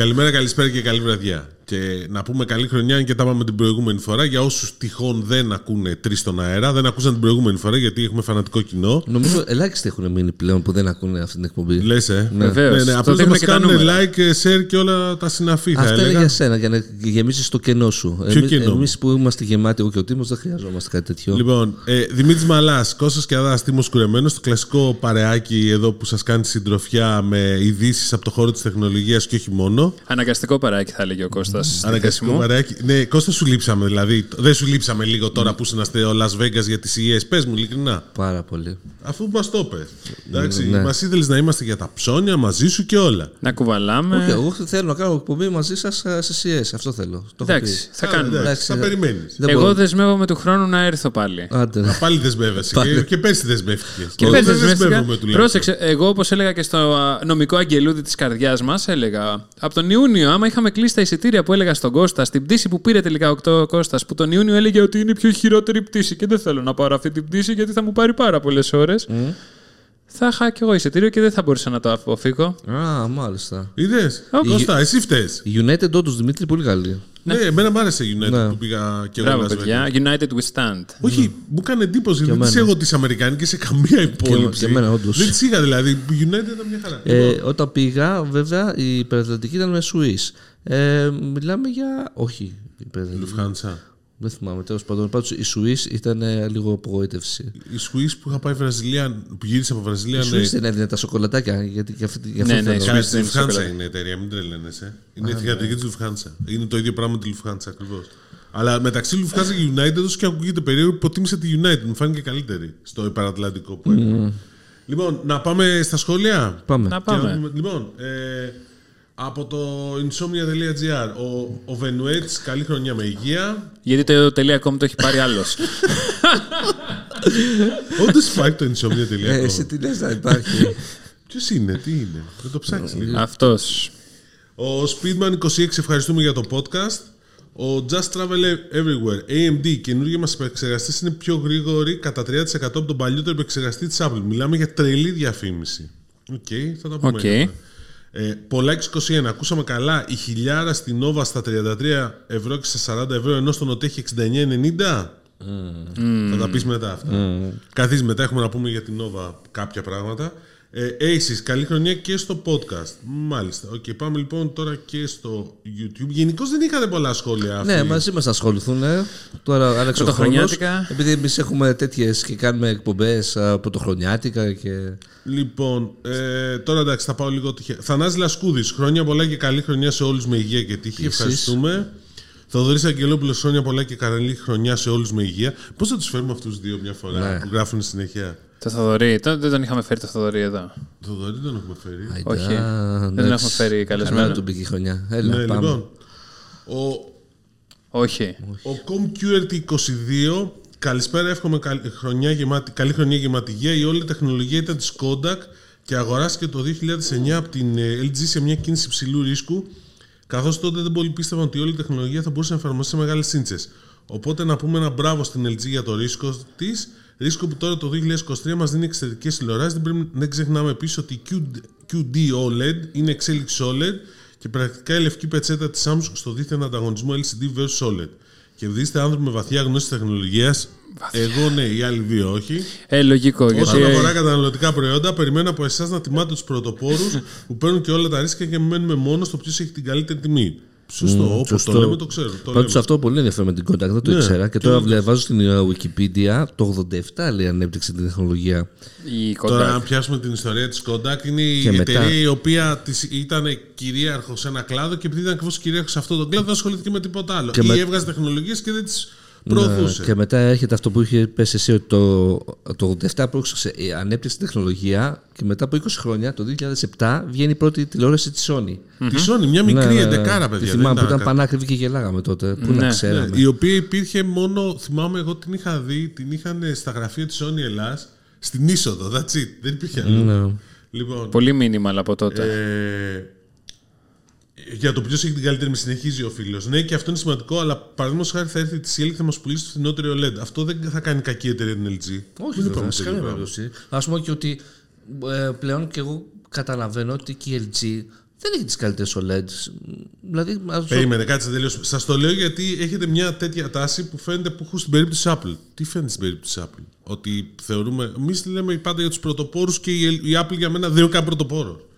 Καλημέρα, καλησπέρα και καλή βραδιά. Και να πούμε καλή χρονιά και τα είπαμε την προηγούμενη φορά. Για όσους τυχόν δεν ακούνε τρεις στον αέρα, δεν ακούσαν την προηγούμενη φορά γιατί έχουμε φανατικό κοινό. Νομίζω ελάχιστοι έχουν μείνει πλέον που δεν ακούνε αυτή την εκπομπή. Λες, ε. Ναι. Βεβαίως. Ναι, ναι, Το απλώς να δείχνουν μας και τα κάνουν νούμερα. like, share και όλα τα συναφή. Θα Αυτό είναι έλεγα. για σένα, για να γεμίσεις το κενό σου. Ποιο κενό; Εμείς που είμαστε γεμάτοι, εγώ και ο Τίμος, δεν χρειαζόμαστε κάτι τέτοιο. Λοιπόν, ε, Δημήτρης Μαλάς, Κώστας και Αδάς, Τίμος Κουρεμένος, το κλασικό παρεάκι εδώ που σας κάνει συντροφιά με ειδήσεις από το χώρο της τεχνολογίας και όχι μόνο. Αναγκαστικό παράκι θα έλεγε ο Κώστας. Στη θέση Αναγκαστικό μου. παρεάκι. Ναι, Κώστα σου λείψαμε δηλαδή. Δεν σου λείψαμε λίγο τώρα που ήσουν στο Las Vegas για τις ΙΕΣ. Πες μου, ειλικρινά. Πάρα πολύ. Αφού μας το πες. Εντάξει, Ναι. μας ήθελες να είμαστε για τα ψώνια μαζί σου και όλα. Να κουβαλάμε. Όχι, εγώ θέλω να κάνω εκπομπή μαζί σας σε CS. Αυτό θέλω. Το έχω Εντάξει, πει. θα Α, κάνουμε. εντάξει, θα ναι. περιμένεις. Δεν Εγώ μπορώ. δεσμεύομαι του χρόνου να έρθω πάλι. Άντε, ναι. Πάλι δεσμεύεσαι. Πάλι. και, και πέρσι δεσμεύτηκες. Και Εγώ πες δεν δεσμεύτηκα. δεσμεύομαι τουλάχιστον. Πρόσεξε, εγώ όπως έλεγα και στο α, νομικό αγγελούδι της καρδιάς μας, έλεγα από τον Ιούνιο, άμα είχαμε κλείσει τα εισιτήρια που έλεγα στον Κώστα, στην πτήση που πήρε τελικά ο Κώστας, που τον Ιούνιο έλεγε ότι είναι η πιο χειρότερη πτήση και δεν θέλω να πάρω αυτή την πτήση γιατί θα μου πάρει πάρα πολλές ώρες. Θα είχα κι εγώ εισιτήριο και δεν θα μπορούσα να το αποφύγω. Α, μάλιστα. Είδες; Οκ. Κώστας, εσύ φταις. Η United όντως Δημήτρη πολύ καλή. Ναι, εμένα μου άρεσε η United Ναι. που πήγα και εγώ. Μπράβο, Las Vegas. παιδιά. United we stand. Όχι, μου έκανε εντύπωση γιατί δεν εμένα. τη έχω τη Αμερικάνικη σε καμία υπόλοιψη. και εμένα, όντως. Δεν τη είχα δηλαδή. Η United ήταν μια χαρά. Ε, όταν πήγα, βέβαια, η υπερατλαντική ήταν με Swiss. Ε, μιλάμε για. Όχι, η υπερατλαντική. Λουφχάντσα. Δεν θυμάμαι τέλος πάντων. Πάντως η Swiss ήταν ε, λίγο απογοήτευση. Η Swiss που είχα πάει Βραζιλία, που γύρισε από Βραζιλία. Η ναι. Swiss δεν έδινε τα σοκολατάκια. Γιατί για αυτή, για αυτή Ναι, ναι, θέλω. η Καλά, Swiss τη δεν είναι Lufthansa σοκολάτα. είναι η εταιρεία, μην τρελαίνεσαι. Είναι η θηγατρική της Lufthansa. Είναι το ίδιο πράγμα με τη Lufthansa ακριβώς. Αλλά μεταξύ Lufthansa και United, όσο και ακούγεται περίεργο, υποτίμησε τη United. Μου φάνηκε καλύτερη στο υπερατλαντικό που έκανε. Λοιπόν, να πάμε στα σχόλια; Πάμε. Να Και πάμε. δούμε- Λοιπόν, ε, από το insomnia.gr, ο, ο Βενουέτς, καλή χρονιά με υγεία. Γιατί το .com το έχει πάρει άλλος. Όντως υπάρχει το insomnia.com. Ε, εσύ τι λες να υπάρχει. Ποιος είναι, τι είναι, δεν το ψάξεις λίγο. Αυτός. Ο Speedman 26, ευχαριστούμε για το podcast. Ο Just Travel Everywhere, AMD, καινούργια μας επεξεργαστής είναι πιο γρήγορη κατά 30% από τον παλιότερο επεξεργαστή της Apple. Μιλάμε για τρελή διαφήμιση. Οκ, θα τα πούμε. Οκ. Μετά. Ε, Πολάκης 21, ακούσαμε καλά. Η χιλιάρα στην Nova στα 33 ευρώ και στα 40 ευρώ, ενώ στον ΟΤΕ έχει 69,90. Θα τα πεις μετά αυτά. Κάτσε μετά έχουμε να πούμε για την Nova κάποια πράγματα. Ε, Aces, καλή χρονιά και στο podcast. Μάλιστα. Οκ, πάμε λοιπόν τώρα και στο YouTube. Γενικώς δεν είχατε πολλά σχόλια. αυτοί. ναι, μαζί μας θα ασχοληθούν. ε. Τώρα άλλαξε ο χρόνος. Πρωτοχρονιάτικα. Επειδή εμείς έχουμε τέτοιες και κάνουμε εκπομπές πρωτοχρονιάτικα και. Λοιπόν, ε, τώρα εντάξει, θα πάω λίγο τυχαία. Θανάσης Λασκούδης, χρόνια πολλά και καλή χρονιά σε όλους με υγεία και τύχη. Εσείς. Ευχαριστούμε. Θοδωρής Αγγελόπουλος, χρόνια πολλά και καλή χρονιά σε όλους με υγεία. Πώς θα τους φέρουμε αυτούς του δύο μια φορά Ναι. που γράφουν συνέχεια; Το Θοδωρή. Το- Δεν τον είχαμε φέρει το Θοδωρή εδώ. Θοδωρή δεν έχουμε φέρει. Αϊντα, Όχι. Δεν τον εντάξει. έχουμε φέρει καλεσμένο. Καλά τον πήγε η χρονιά. Έλα, ναι, πάμε. λοιπόν. Ο, Όχι. ο ComQRT22, καλησπέρα, εύχομαι καλή χρονιά, γεμάτη, καλή χρονιά γεμάτη υγεία. Η όλη τεχνολογία ήταν της Kodak και αγοράστηκε το 2009 από την ε, LG σε μια κίνηση υψηλού ρίσκου, καθώς τότε δεν πολλοί πίστευαν ότι όλη η τεχνολογία θα μπορούσε να εφαρμοστεί σε μεγάλες σύντσες. Οπότε να πούμε ένα μπράβο στην LG για το ρίσκο της, ρίσκο που τώρα το 2023 μας δίνει εξαιρετικές τηλεοράσεις. Δεν, πρέπει, δεν ξεχνάμε επίσης ότι η QD, QD OLED είναι εξέλιξη OLED και πρακτικά η λευκή πετσέτα της Samsung στο δίθεν ανταγωνισμό LCD vs OLED. Και επειδή είστε άνθρωποι με βαθιά γνώση της τεχνολογίας, εγώ ναι, οι άλλοι δύο όχι. Ε, λογικό. Όσον Γιατί αφορά καταναλωτικά προϊόντα, περιμένω από εσάς να τιμάτε τους πρωτοπόρους που παίρνουν και όλα τα ρίσκα και μένουμε μόνο στο ποιος έχει την καλύτερη τιμή. Σωστό, όπως σωστό. το λέμε, το ξέρω. Το Πάντως λέμε. αυτό πολύ ενδιαφέρον με την Kodak, δεν το Ναι, ήξερα. Και και τώρα όντως. διαβάζω στην ε, Wikipedia το 87 λέει ανέπτυξε την τεχνολογία. η Τώρα, κοντά. αν πιάσουμε την ιστορία της Kodak, είναι η Και μετά. εταιρεία η οποία της ήταν κυρίαρχος σε ένα κλάδο και επειδή ήταν ακριβώς κυρίαρχος σε αυτό το κλάδο, δεν ασχολήθηκε με τίποτα άλλο. Και Ή με- έβγαζε τεχνολογίες και δεν τις Ναι, προωθούσε. και μετά έρχεται αυτό που είχε πέσει εσύ ότι το, το 87 πρόξεξε, ε, ανέπτυξε την τεχνολογία και μετά από 20 χρόνια, το 2007, βγαίνει η πρώτη τηλεόραση της Sony. Τη Sony, μια μικρή Ναι, ναι, ναι. εντεκάρα, Τη παιδιά. δεν θυμάμαι που ήταν κάτι. πανάκριβη και γελάγαμε τότε. Πού να Ναι, ξέραμε. Ναι, η οποία υπήρχε μόνο, θυμάμαι εγώ την είχα δει, την είχαν στα γραφεία της Sony Ελλάς, στην είσοδο, that's it, δεν υπήρχε άλλο. Ναι. Λοιπόν, Πολύ μήνυμα από τότε. ε, για το ποιος έχει την καλύτερη με συνεχίζει ο φίλος. Ναι, και αυτό είναι σημαντικό, αλλά παραδείγματος χάρη θα έρθει τη CL και θα μας πουλήσει το φθηνότερο OLED. Αυτό δεν θα κάνει κακή εταιρεία την LG. Όχι, δεν βέβαια, σε καμία πράγμα. περίπτωση. Α πούμε και ότι ε, πλέον και εγώ καταλαβαίνω ότι και η LG δεν έχει τις καλύτερες OLED. Δηλαδή, ας το- Περίμενε, κάτσε τελείω. Σας το λέω γιατί έχετε μια τέτοια τάση που φαίνεται που έχουν στην περίπτωση της Apple. Τι φαίνεται στην περίπτωση της Apple; Ότι θεωρούμε. Εμείς λέμε πάντα για τους πρωτοπόρους και η, η Apple για μένα δεν είναι καν πρωτοπόρο.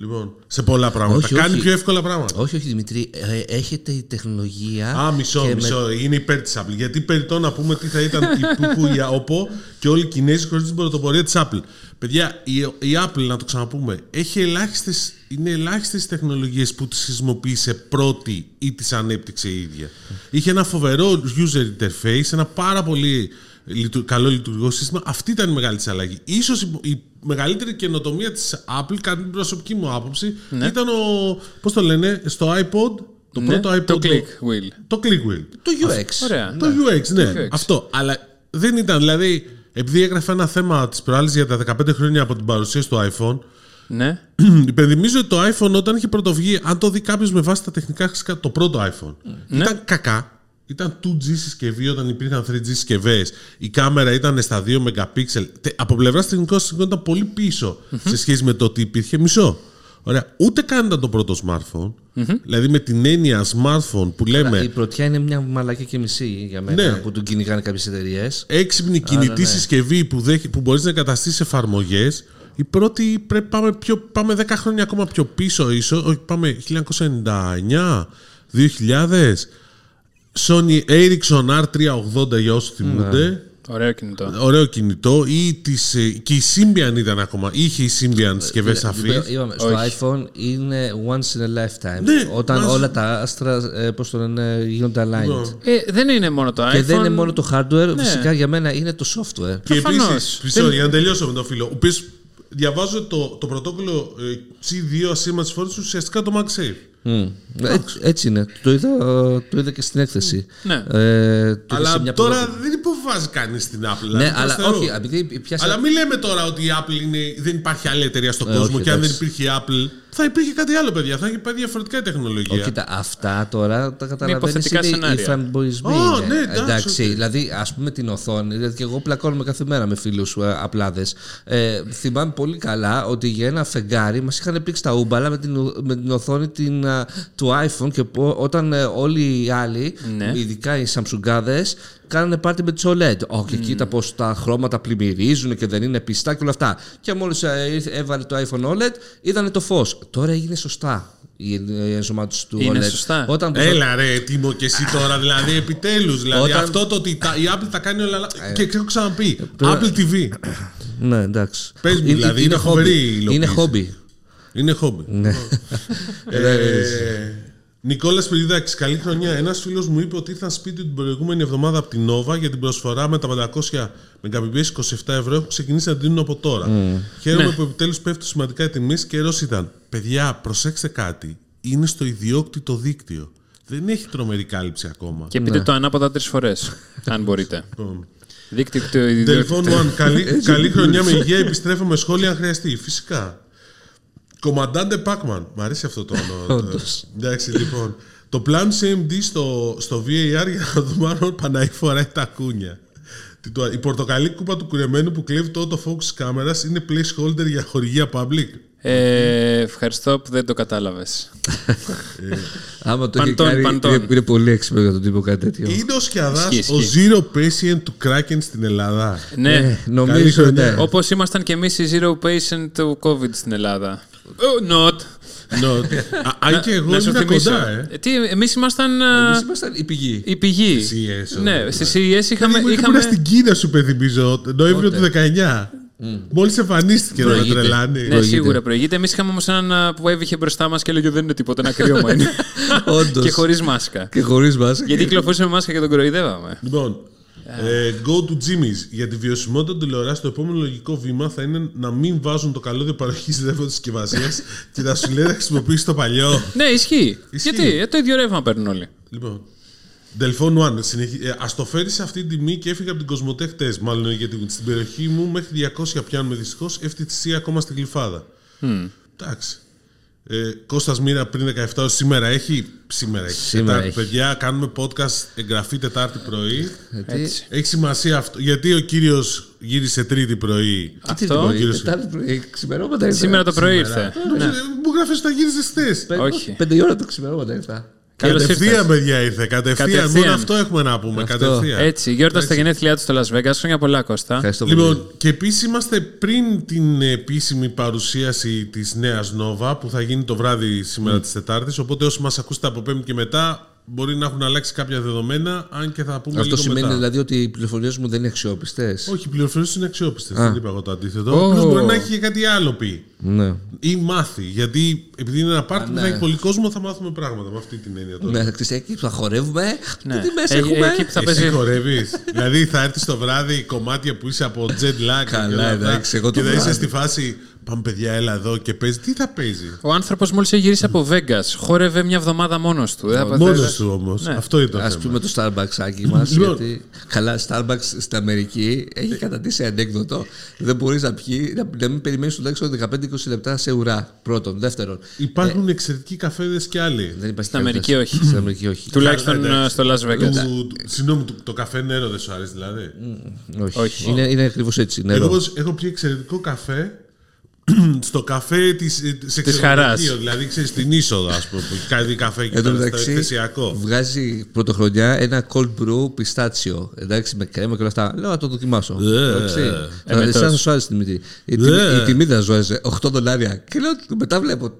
Λοιπόν, σε πολλά πράγματα. Όχι, Κάνει όχι. πιο εύκολα πράγματα. Όχι, όχι Δημητρή, ε, έχετε η τεχνολογία. Α, μισό, και με- μισό. Είναι υπέρ της Apple. Γιατί περιττό να πούμε τι θα ήταν η Πούπου, η Oppo και όλοι οι Κινέζοι χωρίς την πρωτοπορία της Apple. Παιδιά, η, η Apple, να το ξαναπούμε, έχει ελάχιστες, είναι ελάχιστες τεχνολογίες που τις χρησιμοποίησε πρώτη ή τις ανέπτυξε η ίδια. Είχε ένα φοβερό user interface, ένα πάρα πολύ λειτου- καλό λειτουργικό σύστημα. Αυτή ήταν η μεγάλη της αλλαγή. Ίσως η, η μεγαλύτερη καινοτομία της Apple, κατά την προσωπική μου άποψη, ήταν ο. Πώς το λένε, στο iPod. Το Ναι, πρώτο iPod. το click wheel. Το click wheel. Το UX. Ωραία. Το UX, ναι. UX. Αυτό. Αλλά δεν ήταν, δηλαδή, επειδή έγραφε ένα θέμα της προάλλης για τα 15 χρόνια από την παρουσίαση του iPhone, Ναι. υπενθυμίζω ότι το iPhone όταν είχε πρωτοβγεί, αν το δει κάποιος με βάση τα τεχνικά χαρακτηριστικά, το πρώτο iPhone, Ναι. ήταν κακά. Ήταν 2G συσκευή όταν υπήρχαν 3G συσκευέ. Η κάμερα ήταν στα 2 MP. Από πλευράς τεχνικών συσκευών ήταν πολύ πίσω σε σχέση με το ότι υπήρχε μισό. Ωραία. Ούτε καν ήταν το πρώτο smartphone. Δηλαδή με την έννοια smartphone που λέμε Η πρωτιά είναι μια μαλακή και μισή για μένα Ναι. που τον κυνηγάνε κάποιες εταιρείες. έξυπνη κινητής ναι. συσκευή που, δέχει, που μπορείς να εγκαταστήσεις εφαρμογές. Η πρώτη πρέπει πάμε, πιο, πάμε 10 χρόνια ακόμα πιο πίσω ίσως. Όχι, πάμε 1999, 2000. Sony Ericsson R380 για όσους θυμούνται. Ωραίο κινητό. Ωραίο κινητό. Ή τις, ε, και η Symbian ήταν ακόμα. Είχε η Symbian συσκευές σαφή. Είπαμε, στο iPhone είναι once in a lifetime. Ναι, όταν μας- όλα τα άστρα ε, πώς το λένε, γίνονται aligned. Ε, δεν είναι μόνο το iPhone. Και δεν είναι μόνο το hardware, Ναι. φυσικά για μένα είναι το software. Και Προφανώς. επίσης, μισό, για να τελειώσω με τον φίλο, ο οποίος διαβάζω το, το πρωτόκολλο ε, Qi2 ασύρματης φόρτιση ουσιαστικά το MagSafe. Μμ. Έτσι, έτσι είναι. Το είδα, το είδα και στην έκθεση. Ναι. Ε, το είδα σε Αλλά μια τώρα πρωτο- δεν υποβιβάζει κανείς την Apple. Ναι, δηλαδή, αλλά προσθέτω. όχι, επειδή πιάσα. Αλλά μην λέμε τώρα ότι η Apple είναι, δεν υπάρχει άλλη εταιρεία στον κόσμο Ε, όχι, και αν δεν εντάξει. υπήρχε η Apple, θα υπήρχε κάτι άλλο, παιδιά. Θα είχε πάει διαφορετικά η τεχνολογία. Όχι, κοίτα, αυτά τώρα τα καταλαβαίνεις. υποθετικά Είναι οι σενάρια. φανμποϊσμοί. Α, είναι. ναι, εντάξει, εντάξει, οκ. δηλαδή, ας πούμε την οθόνη. Δηλαδή, και εγώ πλακώνομαι κάθε μέρα με φίλους ε, απλάδες. Ε, θυμάμαι πολύ καλά ότι για ένα φεγγάρι μας είχαν πήξει τα ούμπαλα με την, ου- με την οθόνη την, α, του iPhone και πο- όταν ε, όλοι οι άλλοι, Ναι. ειδικά οι Samsungάδες, κάνανε πάρτι με τι OLED. Ω, και κοίτα πώς τα χρώματα πλημμυρίζουν και δεν είναι πιστά και όλα αυτά. Και μόλις έβαλε το iPhone OLED, είδανε το φως. Τώρα έγινε σωστά η η ενσωμάτωση του Είναι OLED. σωστά. Όταν Έλα ρε, Τίμο και εσύ τώρα, δηλαδή επιτέλους. Δηλαδή Όταν- αυτό το ότι τα- η Apple τα κάνει όλα. Ε, και έχω ξαναπεί. Apple TV. Ναι, εντάξει. Πες μου, δηλαδή, είναι φοβερή η χόμπι. υλοποίηση. Είναι χόμπι. Είναι χόμπι. Ναι. Ε, Νικόλας Πυριδάκη, καλή χρονιά. Ένας φίλος μου είπε ότι ήρθαν σπίτι του την προηγούμενη εβδομάδα από την Nova για την προσφορά με τα 500 Mbps 27 ευρώ. Έχουν ξεκινήσει να την δίνουν από τώρα. Χαίρομαι Ναι. που επιτέλους πέφτουν σημαντικά οι τιμές και ερώτηση ήταν: Παιδιά, προσέξτε κάτι. Είναι στο ιδιόκτητο δίκτυο. Δεν έχει τρομερή κάλυψη ακόμα. Και πείτε το ανάποδα τρεις φορές, αν μπορείτε. Λοιπόν, Δίκτυο το Telephone One, καλή, καλή χρονιά με υγεία. Επιστρέφω με σχόλια αν χρειαστεί. Φυσικά. Κομμαντάντε Pacman. Μ' αρέσει αυτό το όνομα. Όντως. Εντάξει, λοιπόν. Το πλάνο CMD στο, στο VAR για να δούμε αν ο Παναγί φοράει τα κούνια. Τι το- Η πορτοκαλί κούπα του κουρεμένου που κλέβει το autofocus της κάμερας είναι placeholder για χορηγία public. Ε, ευχαριστώ που δεν το κατάλαβες. Άμα το έχει Παντών, κάνει, παντών. είναι, είναι πολύ έξυπνο για τον τύπο κάτι τέτοιο. Είναι ο Σκιαδάς Ισχύει, ο ισχύει. zero patient του Kraken στην Ελλάδα. ναι. Ε, Καλή νομίζω, χρονιά. ναι. Όπως ήμασταν και εμείς οι zero patient του COVID στην Ελλάδα. Oh, not. No, α- αν και εγώ Να σου ήμουν θυμίσω. κοντά, ε. Ε, Τι, εμείς ήμασταν ε, Εμείς ήμασταν η πηγή. η πηγή. CES, ναι, ωραία. στη CES είχαμε... Ήμουν είχαμε... στην Κίνα σου υπενθυμίζω, τον Νοέμβριο του 19. Μόλις εμφανίστηκε να με Προηγείται. τρελάνει. Ναι, Προηγείται. σίγουρα προηγείται. Εμείς είχαμε όμως έναν α, που έβηχε μπροστά μας και έλεγε δεν είναι τίποτα, ένα κρύωμα είναι. Όντως. και χωρίς μάσκα. Και χωρίς μα. Γιατί κυκλοφορούσε με μάσκα και τον κροϊδεύαμε. Λοιπόν, ε, go to Jimmy's. Για τη βιωσιμότητα των τηλεοράσεων, το επόμενο λογικό βήμα θα είναι να μην βάζουν το καλώδιο παροχής ρεύματος συσκευασίας και να σου λέει να χρησιμοποιήσεις το παλιό. Ναι, ισχύει. Ισχύει. Γιατί ε, το ίδιο ρεύμα παίρνουν όλοι. Λοιπόν. Delphone One, συνεχι... ε, ας το φέρεις σε αυτή την τιμή και έφυγα από την Κοσμοτέ χτες, Μάλλον γιατί στην περιοχή μου μέχρι 200 πιάνουμε δυστυχώς, FTC ακόμα στην κλειφάδα. Εντάξει. Ε, Κώστας Μοίρα πριν 17 ώρες, σήμερα έχει; Σήμερα έχει. Σήμερα Τετάρτη, έχει. Παιδιά, κάνουμε podcast εγγραφή Τετάρτη πρωί. Έτσι. Έχει σημασία αυτό. Γιατί ο κύριος γύρισε Τρίτη πρωί; Αυτό. κύριος- Τετάρτη πρωί, ξημερώματα ήρθε. Σήμερα το πρωί ήρθε. Ε, Μου έγραφε όταν γύριζε χθες. Όχι. Πέντε ώρα το ξημερώματα ήρθα. Καλώς Κατευθείαν, ήρθες. παιδιά, ήρθε. Κατευθείαν. Κατευθείαν. Μόνο αυτό έχουμε να πούμε. Αυτό. Κατευθείαν. Έτσι, γιόρτασε τα γενέθλιά του στο Las Vegas. Χρόνια πολλά, Κώστα. Ευχαριστώ πολύ. Λοιπόν, και επίσης είμαστε πριν την επίσημη παρουσίαση της νέας Νόβα που θα γίνει το βράδυ σήμερα Mm. της Τετάρτης. Οπότε όσοι μας ακούσετε από Πέμπτη και μετά μπορεί να έχουν αλλάξει κάποια δεδομένα, αν και θα πούμε Αυτό λίγο σημαίνει μετά. δηλαδή ότι οι πληροφορίες μου δεν είναι αξιόπιστες; Όχι, οι πληροφορίες είναι αξιόπιστες. Α. Δεν είπα εγώ το αντίθετο. Ω. Απλώς μπορεί να έχει και κάτι άλλο πει. Ναι. Ή μάθει. Γιατί επειδή είναι ένα πάρτι που ναι. θα έχει πολύ κόσμο, θα μάθουμε πράγματα με αυτή την έννοια τώρα. Ναι, ξέρεις, εκεί που θα χορεύουμε. Ναι. Τι τιμές Ε, έχουμε; εκεί που θα Εσύ παίζει. χορεύεις. δηλαδή θα έρθεις το βράδυ κομμάτια που είσαι από jet lag. και Καλά, όλα αυτά, εντάξει, εγώ το Και θα είσαι βράδυ. στη φάση. Πάμε, παιδιά, έλα εδώ και παίζει. Τι θα παίζει; Ο άνθρωπος μόλις έχει γυρίσει από Vegas, χόρευε μια εβδομάδα μόνος του. Δεν θα Μόνος πατέρα- του όμως. Ναι. Αυτό είναι το Α θέμα. πούμε το Starbucks άκι μας. Λοιπόν. γιατί καλά, Starbucks στην Αμερική έχει κατατήσει ανέκδοτο. Δεν μπορείς να πιει, να, να μην περιμένεις τουλάχιστον 15-20 λεπτά σε ουρά. Πρώτον. Δεύτερον. Υπάρχουν εξαιρετικοί καφέδες και άλλοι. Δεν υπάρχει Στην Αμερική περίπτωση. όχι. Στην Αμερική όχι. Τουλάχιστον Καλά, ε, στο Las Vegas. Του- του- Συγγνώμη, το- το καφέ νερό δεν σου αρέσει δηλαδή; όχι. όχι. Είναι, είναι ακριβώς έτσι. Εγώ Νερό. όμως έχω πιει εξαιρετικό καφέ στο καφέ της, σε Της ξενοδοχείο, χαράς. Δηλαδή, ξέρεις, στην είσοδο, ας πούμε, που έχει κάνει καφέ και Εν τω ήταν στο μεταξύ, εκθεσιακό. βγάζει πρωτοχρονιά ένα cold brew πιστάτσιο. Εντάξει, με κρέμα και όλα αυτά. Λέω να το δοκιμάσω. Ε, Εντάξει. ε, Θα- μετός. Εσάς θα σου άρεσε η τιμή. Η τιμή- Ε. Η τιμή δεν σου άρεσε. 8 δολάρια. Και λέω μετά βλέπω.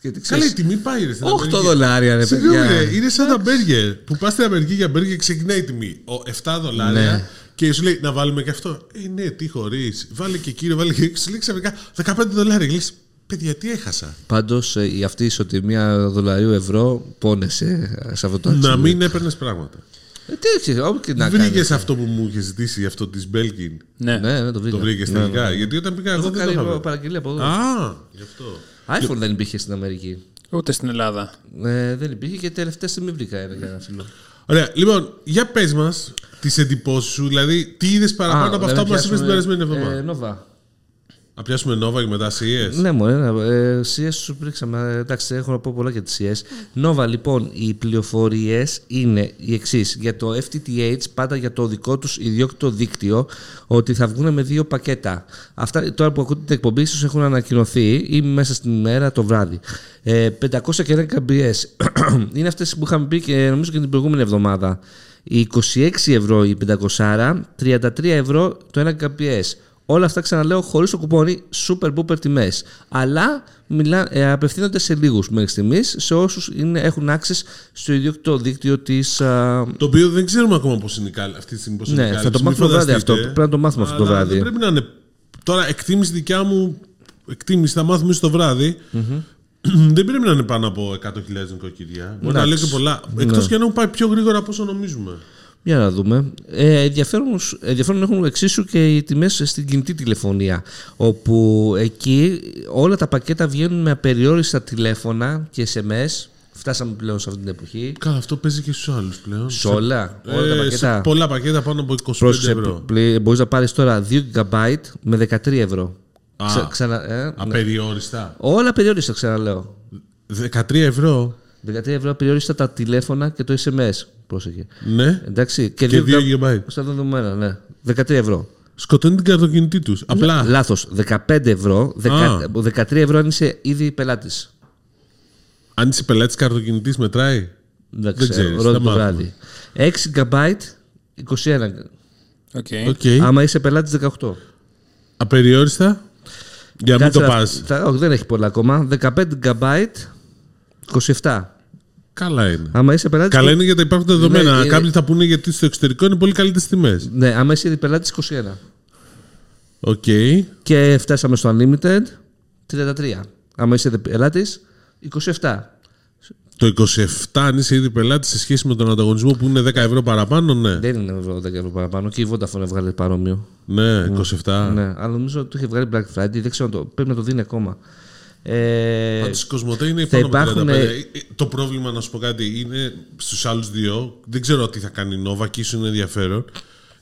Και τι Καλά, η ξέρεις, τιμή πάει, ρε. στην 8 Αμερική. δολάρια, ρε Συγγνώμη, παιδιά. ρε, είναι σαν τα μπέργκερ. Που πας στην Αμερική για μπέργκερ ξεκινάει η τιμή. Ο 7 δολάρια Ναι. Και σου λέει να βάλουμε και αυτό. Ε, ναι, τι χωρίς. Βάλε και κύριο, βάλε και. Σου λέει ξαφνικά 15 δολάρια. Λες, παιδιά, τι έχασα; Πάντως η αυτή η ισοτιμία δολαρίου ευρώ πόνεσε ε, σε αυτό το Να αξίδι. μην έπαιρνες πράγματα. Ε, τι ξέρεις, όπου και να κάνεις. Βρήκε αυτό που μου είχε ζητήσει, αυτό της Μπέλγκιν. Ναι. Ναι, ναι, το βρήκα. Το βρήκες Ναι, τελικά; ναι. Γιατί όταν πήγα εγώ Έχω δεν το κάνει είχα βρει. παραγγελία από εδώ. Α, γι' αυτό. iPhone δεν υπήρχε στην Αμερική. Ούτε στην Ελλάδα. Ε, δεν υπήρχε και τελευταία στιγμή βρήκα ένα για ένα φίλο. Ωραία, λοιπόν, για πες μας τις εντυπώσεις σου, δηλαδή τι είδες παραπάνω Α, από να αυτά που μας είπες πιάσουμε, την περασμένη εβδομάδα. Ε, Nova. Να πιάσουμε Nova και μετά CS. Ναι, μου ε, CS σου πρίξαμε. Ε, Εντάξει, έχω να πω πολλά για τη CS. Nova, λοιπόν, οι πληροφορίες είναι οι εξής. Για το FTTH, πάντα για το δικό τους ιδιόκτητο δίκτυο, ότι θα βγουν με δύο πακέτα. Αυτά τώρα που ακούτε την εκπομπή, ίσως έχουν ανακοινωθεί ή μέσα στην ημέρα το βράδυ. Ε, 500 και 1 KBS. είναι αυτές που είχαμε πει και νομίζω και την προηγούμενη εβδομάδα. Οι 26 ευρώ η 500, 33 ευρώ το 1 kbs. Όλα αυτά ξαναλέω χωρίς το κουπόνι super booper τιμές. Αλλά μιλά, ε, απευθύνονται σε λίγους μέχρι στιγμής, σε όσους έχουν access στο ιδιόκτητο δίκτυο της. Το οποίο δεν ξέρουμε ακόμα πώς είναι η κάλυψη. Αυτή τη στιγμή πώς είναι Ναι, η θα κάλυψη. το Μην μάθουμε βράδυ φανταστείτε. αυτό. Πρέπει να το μάθουμε αυτό το Αλλά βράδυ. Δεν πρέπει να είναι. Τώρα, εκτίμηση δικιά μου, εκτίμηση θα μάθουμε στο βράδυ. δεν πρέπει να είναι πάνω από 100.000 νοικοκυριά. Μπορεί να Εντάξει. λέω και πολλά. Εκτός Ναι. και αν έχουν πάει πιο γρήγορα από όσο νομίζουμε. Για να δούμε. Ε, ενδιαφέρον, ενδιαφέρον έχουν εξίσου και οι τιμές στην κινητή τηλεφωνία. Όπου εκεί όλα τα πακέτα βγαίνουν με απεριόριστα τηλέφωνα και SMS. Φτάσαμε πλέον σε αυτή την εποχή. Καλά, αυτό παίζει και στους άλλους πλέον. Σε όλα, όλα τα Ε, πακέτα. σε πολλά πακέτα πάνω από 25 Πρόσεξε, ευρώ. μπορείς να πάρεις τώρα 2 GB με 13 ευρώ. Α. Ξα- ξανα- ε, ναι. Απεριόριστα. Όλα περιόριστα, ξαναλέω. 13 ευρώ. 13 ευρώ απεριόριστα τα τηλέφωνα και το SMS. Πρόσεχε. Ναι. Εντάξει. Και, Και 2 2 GB. Στα δεδομένα, ναι. 13 ευρώ. Σκοτώνει την καρτοκινητή τους. Απλά. Λάθος. 15 ευρώ. δεκα- Α. 13 ευρώ αν είσαι ήδη πελάτης. Αν είσαι πελάτης καρτοκινητή, μετράει; Δεν Δεν ξέρω. ξέρεις, Ρώτα θα το μάθουμε. βράδυ. 6 GB 21. OK. OK. Άμα είσαι πελάτης 18. Απεριόριστα; Για να μην Κάτσε το να- πας. θα- Όχι, δεν έχει πολλά ακόμα. 15 GB 27. Καλά είναι. Άμα είσαι πελάτης. Καλά είναι γιατί υπάρχουν δεδομένα. Ναι, είναι- Κάποιοι θα πούνε γιατί στο εξωτερικό είναι πολύ καλύτερε τιμές. Ναι, άμα είσαι ήδη πελάτης 21. Οκ. Και φτάσαμε στο Unlimited 33. Άμα είσαι πελάτης 27. Το 27, αν είσαι ήδη πελάτης σε σχέση με τον ανταγωνισμό που είναι 10 ευρώ παραπάνω, ναι. Δεν είναι ευρώ 10 ευρώ παραπάνω. Και η Vodafone έβγαλε παρόμοιο. Ναι, 27. Ναι, αλλά νομίζω ότι το είχε βγάλει Black Friday. Δεν ξέρω, αν το, πρέπει να το δίνει ακόμα. Ε, Πάντως η Κοσμοτέ είναι θα πάνω από 35. υπάρχουν- Ε, ε, Το πρόβλημα, να σου πω κάτι, είναι στους άλλους δύο. Δεν ξέρω τι θα κάνει η Nova και ίσως είναι ενδιαφέρον.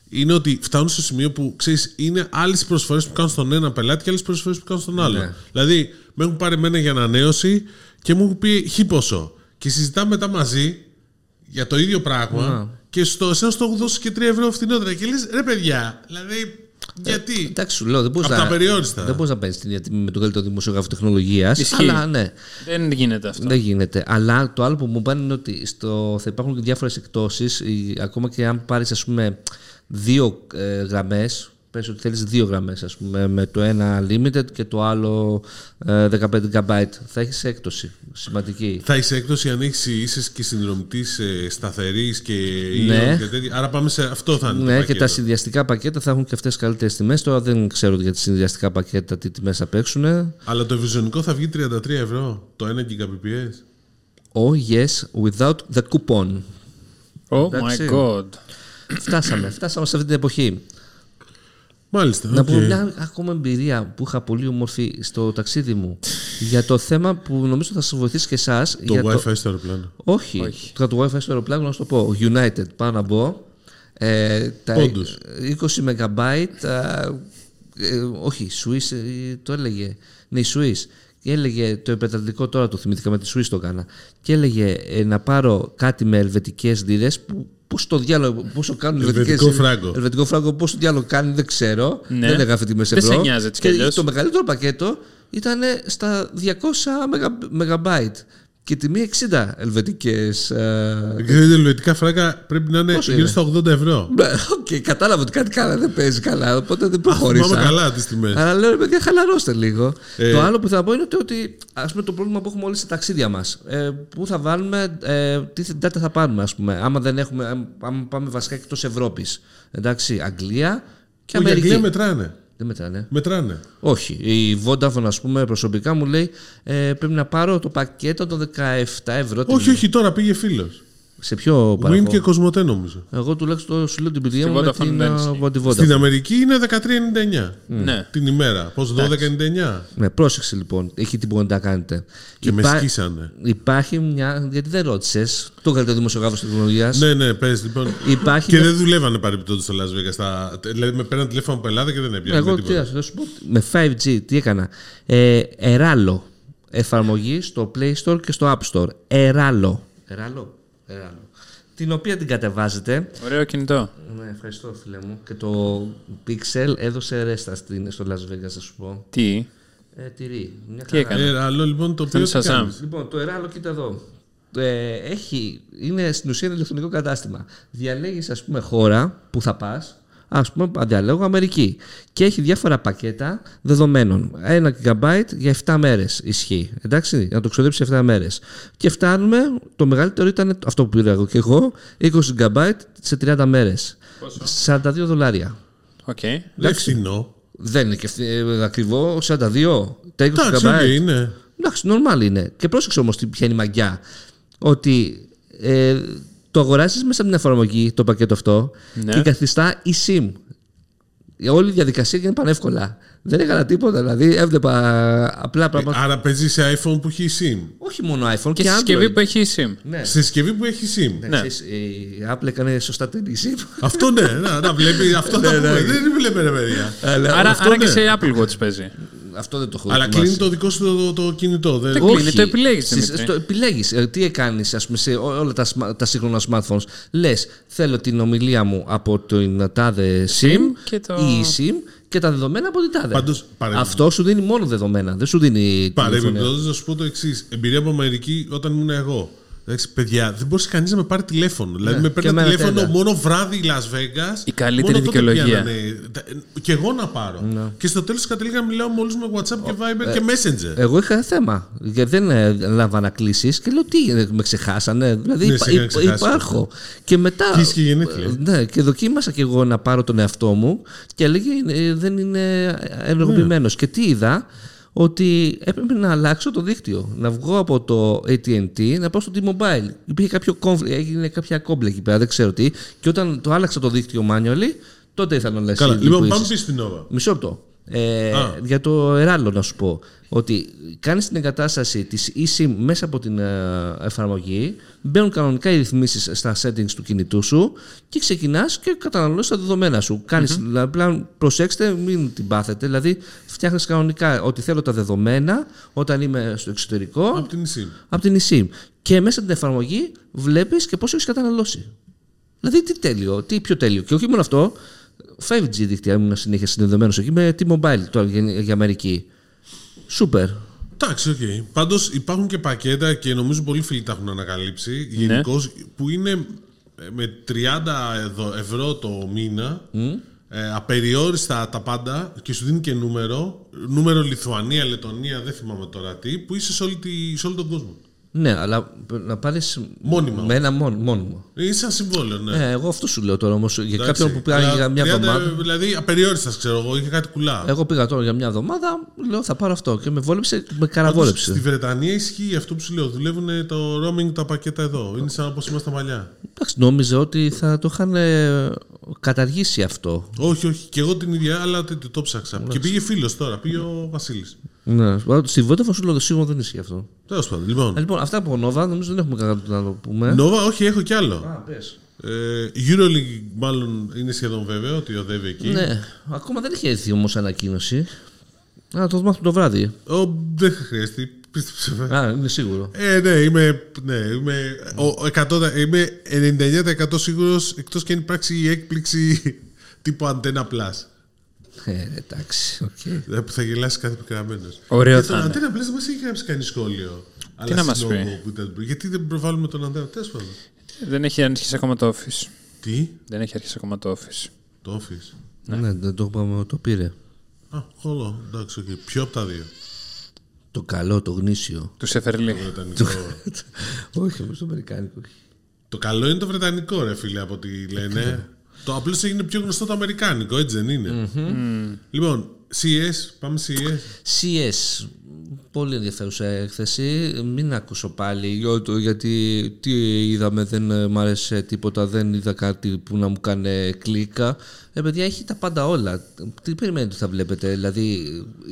Είναι ότι φτάνουν στο σημείο που ξέρεις, είναι άλλες προσφορές που κάνουν στον ένα πελάτη και άλλες προσφορές που κάνουν στον άλλο. Ναι. Δηλαδή, με έχουν πάρει εμένα για ανανέωση και μου έχουν πει χι ποσό. Και συζητάμε μετά μαζί για το ίδιο πράγμα. Και στο εσένα στο έχω δώσει και 3 ευρώ φθηνότερα. Και λες, ρε παιδιά, δηλαδή. Γιατί; Εντάξει, σου λέω, δεν μπορείς Από να, τα περιόριστα. δεν μπορείς να παίρνει την ίδια τιμή με τον καλύτερο δημοσιογράφο τεχνολογίας. Ισχύει. Αλλά ναι, Δεν γίνεται αυτό. δεν γίνεται. Αλλά το άλλο που μου πάνε είναι ότι στο, θα υπάρχουν και διάφορες εκτόσεις, ακόμα και αν πάρεις, ας πούμε, δύο ε, γραμμές. Πες ότι θέλεις δύο γραμμές ας πούμε με το ένα limited και το άλλο ε, 15 GB θα έχεις έκπτωση σημαντική Θα είσαι έκπτωση αν έχεις είσαι και συνδρομητής σταθερή και Ναι. ήλιο και τέτοια. Άρα πάμε σε αυτό θα είναι. το Ναι, και πακέτο. τα συνδυαστικά πακέτα θα έχουν και αυτές καλύτερες τιμές. Τώρα δεν ξέρω για τα συνδυαστικά πακέτα τι τιμές θα παίξουν. Αλλά το ευρυζωνικό θα βγει 33 ευρώ το 1 Gbps. Oh yes, without the coupon. Oh Εντάξει. my god. φτάσαμε, φτάσαμε σε αυτή την εποχή. Μάλιστα. Να οκ. πω μια ακόμα εμπειρία που είχα πολύ όμορφη στο ταξίδι μου για το θέμα που νομίζω θα σας βοηθήσει και εσάς. Το WiFi στο αεροπλάνο. Όχι. Όχι. Το, το WiFi στο αεροπλάνο, να σου το πω. United, πάω να μπω. Ε, τα Πόντους. 20 MB. ε, όχι, Swiss ε, το έλεγε. Ναι, η Swiss. Και έλεγε το επετατικό τώρα το θυμήθηκα με τη Swiss το έκανα. Και έλεγε ε, να πάρω κάτι με ελβετικές λίρε που Πώς το διάλογο, πόσο κάνουν οι Ελβετικό ελβετικές- φράγκο. Ελβετικό φράγκο, πόσο διάλογο κάνει, δεν ξέρω. Ναι. Δεν έγραφε τιμές Δεν ευρώ. σε νοιάζει έτσι κι και αλλιώς. το μεγαλύτερο πακέτο ήταν στα 200 megabyte. Και τιμή 60 ελβετικές. Ε, Και τα ελβετικά φράγκα πρέπει να είναι Πόσο γύρω είναι; στα 80 ευρώ. Ναι, ΟΚ, κατάλαβα ότι κάτι καλά δεν παίζει καλά, οπότε δεν Θυμάμαι προχωρήσα. καλά τις τιμές. Αλλά λέω, ρε παιδιά, χαλαρώστε λίγο. Ε. Το άλλο που θα πω είναι ότι, ότι ας πούμε, το πρόβλημα που έχουμε όλοι στα ταξίδια μας. Ε, πού θα βάλουμε, ε, τι data θα πάρουμε, ας πούμε. Άμα δεν έχουμε, άμα πάμε βασικά εκτός Ευρώπης. Εντάξει, Αγγλία και Η Αμερική. Αγγλία μετράνε. Δεν μετράνε. Μετράνε. Όχι. Η Vodafone, ας πούμε, προσωπικά μου λέει ε, πρέπει να πάρω το πακέτο των 17 ευρώ. Όχι, όχι, τώρα πήγε φίλος. Σε ποιο Win παραγωγό. και Κοσμοτέ νομίζω. Εγώ τουλάχιστον σου λέω την εμπειρία Στη μου με Vodafone την δεν ε, ισχύει. Vodafone. Στην Αμερική είναι 13,99 Ναι. την ημέρα. Πώς 12,99. Ναι, πρόσεξε λοιπόν. Έχει τι μπορείτε να κάνετε. Και με Υπά- σκίσανε. Υπάρχει μια. Γιατί δεν ρώτησες. Το καλύτερο δημοσιογράφο της τεχνολογίας. Ναι, ναι, πες λοιπόν. Υπάρχει Και μια- δεν δουλεύανε παρεμπιπτόντω στο Las Vegas. Στα... Δηλαδή με πέραν τηλέφωνο από Ελλάδα και δεν έπιανε. Εγώ τι να σου πω. Με 5G τι έκανα; Ε, εράλο. Εφαρμογή στο Play Store και στο App Store. Εράλο. Εράλο. Εράλο. Την οποία την κατεβάζετε. Ωραίο κινητό. Ναι, ευχαριστώ φίλε μου. Και το Pixel έδωσε ρέστα στην, στο Las Vegas, θα σου πω. Τι; Ε, τυρί. Μια Τι χαρά. έκανε; Ε, άλλο λοιπόν το οποίο. Τον τι Σαζάμ. κάνεις; Λοιπόν, το Εράλο, κοίτα εδώ. Ε, έχει, είναι στην ουσία ένα ηλεκτρονικό κατάστημα. Διαλέγεις, ας πούμε, χώρα που θα πας. Ας πούμε, διαλέγω Αμερική. Και έχει διάφορα πακέτα δεδομένων. Ένα GB για 7 μέρες ισχύει. Εντάξει, για να το ξοδέψει 7 μέρες. Και φτάνουμε, το μεγαλύτερο ήταν αυτό που πήρα εγώ και εγώ, 20 GB σε 30 μέρες. 42 δολάρια. ΟΚ. Δεν φθηνό. Δεν είναι και φθ- ε, ακριβό, 42. Τα 20 Εντάξει, GB. ΟΚ, είναι. Εντάξει, normal είναι. Και πρόσεξε όμως ποια είναι η μαγιά. Ότι ε, το αγοράζει μέσα από την εφαρμογή το πακέτο αυτό Ναι. και καθιστά eSIM. Η όλη η διαδικασία γίνεται πανεύκολα. Δεν έκανα τίποτα. Δηλαδή έβλεπα απλά πράγματα. Άρα παίζει σε iPhone που έχει SIM. όχι μόνο iPhone Και και, συσκευή Android. που έχει SIM. Ναι. Σε συσκευή που έχει SIM. Ναι. Ξέρεις, η Apple έκανε σωστά την eSIM. Αυτό ναι, να, να βλέπει. Αυτό Ναι, θα πούμε. Δεν βλέπε ρε παιδιά. Αλλά Άρα, αυτό άρα και ναι. σε Apple Watch παίζει. Αυτό δεν το έχω Αλλά δοκιμάσει. κλείνει το δικό σου το, το, το κινητό. Δεν... Δεν κλείνει, το επιλέγεις, Στις- Δημήτρη. Το επιλέγεις. Ε, Τι κάνει, ας πούμε, σε ό- όλα τα, σμα- τα σύγχρονα smartphones. Λες, θέλω την ομιλία μου από την τάδε SIM και το- ή eSIM και τα δεδομένα από την τάδε. Πάντως, παρε- Αυτό σου δίνει μόνο δεδομένα. Δεν σου δίνει. τηλεφωνία. Παρεμπιπτόντω, να σου πω το εξής. Εμπειρία από Αμερική όταν ήμουν εγώ. Εντάξει, παιδιά, δεν μπορούσε κανείς να με πάρει τηλέφωνο. Δηλαδή, με και παίρνει εμένα τηλέφωνο τέλεια. μόνο βράδυ Las Vegas. Η καλύτερη μόνο τότε δικαιολογία. πιάνανε. Τα- Και εγώ να πάρω. Και στο τέλος κατέληγα να μιλάω με όλου με WhatsApp και Viber και Messenger. Εγώ είχα θέμα. Γιατί δεν ε, λάμβανα κλήσει και λέω τι, ε, με ξεχάσανε; Δηλαδή Ναι, υπα- σε είχαν υπα- ξεχάσει. υπάρχω. Και μετά. Και είσαι και γενέθλια. Ε, Ναι, και δοκίμασα και εγώ να πάρω τον εαυτό μου και έλεγε ε, δεν είναι ενεργοποιημένος. Και τι είδα, ότι έπρεπε να αλλάξω το δίκτυο. Να βγω από το ATT να πάω στο T-Mobile. Υπήρχε κάποιο conflict, έγινε κάποια κόμπλε εκεί πέρα, δεν ξέρω τι. Και όταν το άλλαξα το δίκτυο manually, τότε ήρθαν όλες Καλά, λοιπόν, πάμε πίσω στην Nova. Μισό λεπτό. Ε, Α. για το Εράλο να σου πω ότι κάνεις την εγκατάσταση της eSIM μέσα από την ε, εφαρμογή μπαίνουν κανονικά οι ρυθμίσεις στα settings του κινητού σου και ξεκινάς και καταναλώνεις τα δεδομένα σου κάνεις, δηλαδή, απλά προσέξτε μην την πάθετε δηλαδή φτιάχνεις κανονικά ότι θέλω τα δεδομένα όταν είμαι στο εξωτερικό Από την SIM. από την eSIM και μέσα από την εφαρμογή βλέπεις και πόσο έχεις καταναλώσει Δηλαδή, τι τέλειο, τι πιο τέλειο. Και όχι μόνο αυτό, 5G δίκτυα, ήμουν συνέχεια συνδεδεμένος εκεί με T-Mobile τώρα για, για Αμερική. Σούπερ. Εντάξει, ΟΚ. Okay. Πάντως υπάρχουν και πακέτα και νομίζω πολλοί φίλοι τα έχουν ανακαλύψει Ναι. γενικώς που είναι ε, με 30 εδω- ευρώ το μήνα. Ε, απεριόριστα τα πάντα και σου δίνει και νούμερο. Νούμερο Λιθουανία, Λετωνία, δεν θυμάμαι τώρα τι, που είσαι σε, όλη τη, σε όλο τον κόσμο. Ναι, αλλά να πάρεις. Μόνιμα. Με ένα μόν, μόνιμο. Είναι σαν συμβόλαιο, ναι. Ε, εγώ αυτό σου λέω τώρα όμως. Για Εντάξει. κάποιον που πήγα Αλλά για μια 30, εβδομάδα. Δηλαδή απεριόριστας, ξέρω εγώ, είχε κάτι κουλά. Εγώ πήγα τώρα για μια εβδομάδα, λέω θα πάρω αυτό. Και με βόλεψε, με Πάντως, καραβόλεψε. Στη Βρετανία ισχύει αυτό που σου λέω. Δουλεύουν το roaming τα πακέτα εδώ. Είναι σαν όπως είμαστε παλιά. Εντάξει, νόμιζε ότι θα το είχαν ε, καταργήσει αυτό. Όχι, όχι. Και εγώ την ίδια, αλλά το, το ψάξα. Και πήγε φίλος τώρα, πήγε ο Βασίλης. Ναι, στη Vodafone σου λέω σίγουρα δεν ισχύει αυτό. Τέλος πάντων. Λοιπόν, Ε, Λοιπόν, αυτά από Nova νομίζω δεν έχουμε κάτι να το πούμε. Nova, όχι, έχω κι άλλο. Α, πες. Ε, Euroleague, μάλλον είναι σχεδόν βέβαιο ότι οδεύει εκεί. Ναι, ακόμα δεν έχει έρθει όμως ανακοίνωση. Α, το μάθουμε το βράδυ. Ο, δεν χρειαστεί. Πίστεψε με. Α, είναι σίγουρο. Ε, ναι, είμαι, ναι, είμαι, ο, ο 100, είμαι 99% σίγουρος εκτός και αν υπάρξει η έκπληξη τύπου Antenna Plus. Ε, εντάξει, ΟΚ. Δηλαδή που θα γελάσεις κάθε πικραμένο. Ωραίο Και θα τον είναι. Antenna Plus δεν μας έχει γράψει κανείς σχόλιο. Αλλά να μας στην πει; logo που ήταν πριν. Γιατί δεν προβάλλουμε τον Antenna. Τέλος πάντων. Δεν έχει αρχίσει ακόμα το office. Τι, Δεν έχει αρχίσει ακόμα το office. το Office; Ναι, δεν το είπαμε, το πήρε. Α, όλο, εντάξει, ΟΚ. Ποιο από τα δύο; Το καλό, το γνήσιο. Του Σεφερλί. Το βρετανικό. όχι, όμως το αμερικάνικο. το καλό είναι το βρετανικό, ρε φίλε, από ό,τι λένε. Το απλώ έγινε πιο γνωστό το αμερικάνικο, έτσι δεν είναι; Λοιπόν, CS, πάμε CS. CS. Πολύ ενδιαφέρουσα έκθεση. Μην ακούσω πάλι για το- γιατί τι είδαμε, δεν ε, μ' άρεσε τίποτα, δεν είδα κάτι που να μου κάνει κλίκα. Ε, παιδιά, έχει τα πάντα όλα. Τι περιμένετε ότι θα βλέπετε, δηλαδή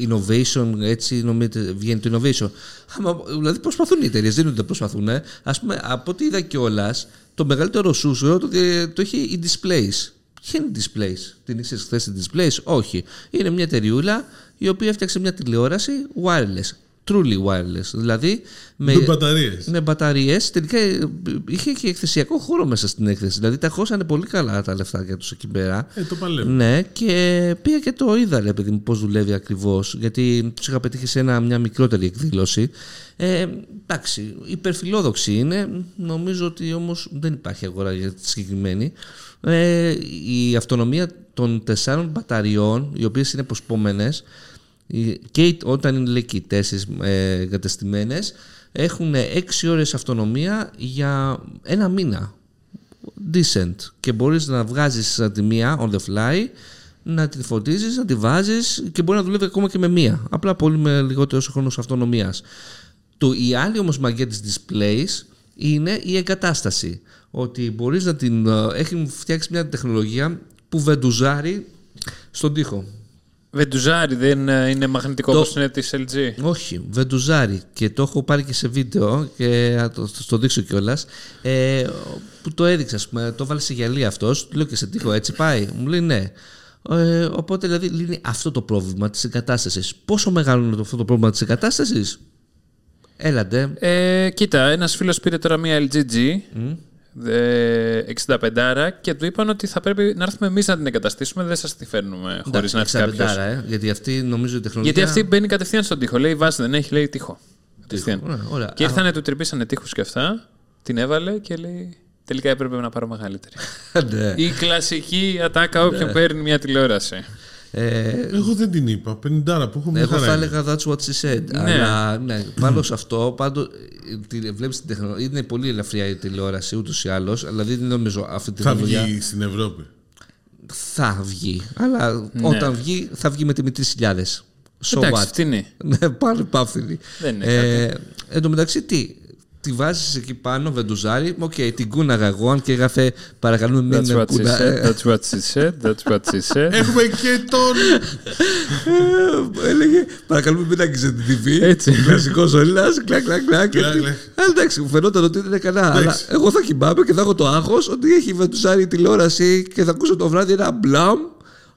innovation, έτσι νομίζετε, βγαίνει το innovation. Άμα, δηλαδή προσπαθούν οι εταιρείες, δεν είναι ότι δεν προσπαθούν. Ε. Ας πούμε, από ό,τι είδα κιόλας, το μεγαλύτερο σούσουρο το, το έχει οι displays. Ποια είναι η displays, την είσαι χθε η displays, όχι. Είναι μια εταιριούλα η οποία έφτιαξε μια τηλεόραση wireless. Truly wireless. Δηλαδή με, Με μπαταρίες. με μπαταρίες. Τελικά ε, είχε και εκθεσιακό χώρο μέσα στην έκθεση. Δηλαδή τα χώσανε πολύ καλά τα λεφτάκια τους εκεί πέρα. Ε, το παλεύω. Ναι, και πήγα και το είδα, ρε παιδί μου, πώς δουλεύει ακριβώς. Γιατί τους είχα πετύχει σε ένα, μια μικρότερη εκδήλωση. Ε, εντάξει, υπερφιλόδοξη είναι. Νομίζω ότι όμως δεν υπάρχει αγορά για τη συγκεκριμένη. Ε, η αυτονομία των τεσσάρων μπαταριών, οι οποίες είναι προσπόμενε, και οι- όταν είναι λέει, και οι τέσσερις ε, εγκατεστημένες, έχουν 6 ώρες αυτονομία για ένα μήνα. Decent. Και μπορείς να βγάζεις τη μία on the fly να τη φωτίζεις, να τη βάζεις και μπορεί να δουλεύει ακόμα και με μία. Απλά πολύ με λιγότερος χρόνος αυτονομίας. Το, η άλλη όμως μαγεία της displays είναι η εγκατάσταση. Ότι μπορείς να την ε, έχει φτιάξει μια τεχνολογία που βεντουζάρει στον τοίχο Βεντουζάρι δεν ε, είναι μαγνητικό Το- όπως είναι της LG. όχι, βεντουζάρι και το έχω πάρει και σε βίντεο και θα το, θα το δείξω κιόλας. Ε, που το έδειξα, ας πούμε, το βάλε σε γυαλί αυτός, του λέω και σε τείχο, έτσι πάει. Μου λέει ναι. Ε, οπότε δηλαδή λύνει αυτό το πρόβλημα της εγκατάστασης. Πόσο μεγάλο είναι το- αυτό το πρόβλημα της εγκατάστασης, Έλαντε. Ε, κοίτα, ένας φίλος πήρε τώρα μια LGG ε, 65 και του είπαν ότι θα πρέπει να έρθουμε εμείς να την εγκαταστήσουμε, δεν σας τη φέρνουμε χωρίς να έρθει κάποιος. ε, γιατί αυτή νομίζω η τεχνολογία. Γιατί αυτή μπαίνει κατευθείαν στον τοίχο. Λέει βάση δεν έχει, λέει τοίχο. Κατευθείαν. Ωραία, ωραία. Και ήρθανε, του τρυπήσανε τείχους και αυτά, την έβαλε και λέει τελικά έπρεπε να πάρω μεγαλύτερη. ναι. Η κλασική ατάκα όποιον παίρνει μια τηλεόραση. Ε, Εγώ δεν την είπα. 50 που έχω μια Εγώ χαρά θα είναι. έλεγα that's what she said. Αλλά ναι, πάνω σε αυτό, πάντως βλέπεις την τεχνολογία. Είναι πολύ ελαφριά η τηλεόραση ούτως ή άλλως, αλλά δεν νομίζω αυτή τη Θα τεχνολογία βγει στην Ευρώπη. θα βγει. Αλλά Ναι. όταν βγει, θα βγει με τη 3.000. So Εντάξει, what; φτηνή. ναι, πάλι πάμφθηνη. Δεν είναι ε, εν τω μεταξύ, τι. Τη βάζεις εκεί πάνω, βεντουζάρι. ΟΚ, την κούναγα εγώ, αν και έγραφε παρακαλούμε μην That's what she κούνα. said, that's what she said, that's what she said. Έχουμε και τον. Ε, Έλεγε παρακαλούμε μην αγγίζετε την TV. Έτσι. Κλασικός Έλληνα. Κλακ, κλακ, κλακ. Κλακ, κλακ. Αλλά εντάξει, μου φαινόταν ότι δεν είναι καλά. Αλλά Εντάξει. εγώ θα κοιμάμαι και θα έχω το άγχος ότι έχει βεντουζάρει η τηλεόραση και θα ακούσω το βράδυ ένα μπλαμ.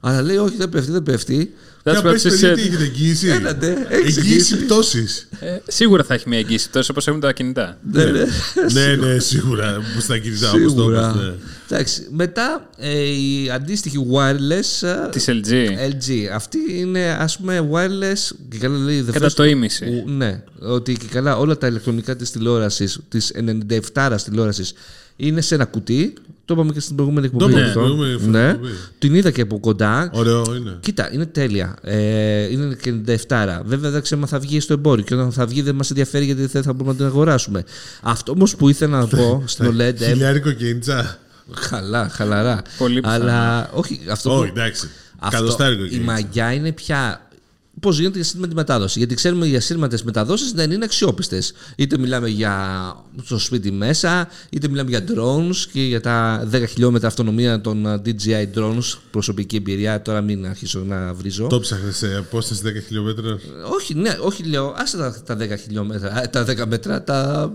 Αλλά λέει, όχι, δεν πέφτει, δεν πέφτει. That's Για what πες she παιδιά said. τι έχετε εγγύηση. Έλατε, έχεις Εγγύηση εγγύηση. πτώσης. Ε, σίγουρα θα έχει μια εγγύηση τόσο όπως έχουν τα κινητά. Ναι, ναι. ναι, ναι, σίγουρα. Που στα κινητά όπως το Σίγουρα. είπες, ναι. Εντάξει, μετά ε, η αντίστοιχη wireless ε, Της LG. LG. Αυτή είναι ας πούμε wireless και καλά λέει the Κατά first- το ίμιση. που- ναι, ότι και καλά όλα τα ηλεκτρονικά της τηλεόρασης, της 97 τηλεόρασης είναι σε ένα κουτί. Το είπαμε και στην προηγούμενη εκπομπή. είπαμε αυτό. στην προηγούμενη ναι. εκπομπή. Την είδα και από κοντά. Ωραίο είναι. Κοίτα, είναι τέλεια. Ε, είναι και 97. Βέβαια δεν ξέρω αν θα βγει στο εμπόριο και όταν θα βγει δεν μας ενδιαφέρει γιατί δεν θα μπορούμε να την αγοράσουμε. Αυτό όμως που ήθελα να πω στην OLED. ε, Χιλιάρικο και ίντσα. Χαλά, χαλαρά. Πολύ πιθανό. Αλλά όχι, αυτό Όχι, που- εντάξει. αυτό, Κατοστάρικο και η ίντσα. μαγιά είναι πια. Πώς γίνεται η ασύρματη μετάδοση. Γιατί ξέρουμε οι ασύρματε μεταδόσεις δεν είναι αξιόπιστες. Είτε μιλάμε για το σπίτι μέσα, είτε μιλάμε για drones και για τα 10 χιλιόμετρα αυτονομία των uh, DJI drones. Προσωπική εμπειρία. Τώρα μην αρχίσω να βρίζω. Το ψάχνε σε απόσταση 10 χιλιόμετρα; Όχι, ναι, όχι λέω, άσε τα, τα 10 χιλιόμετρα, ε, τα 10 μέτρα, τα,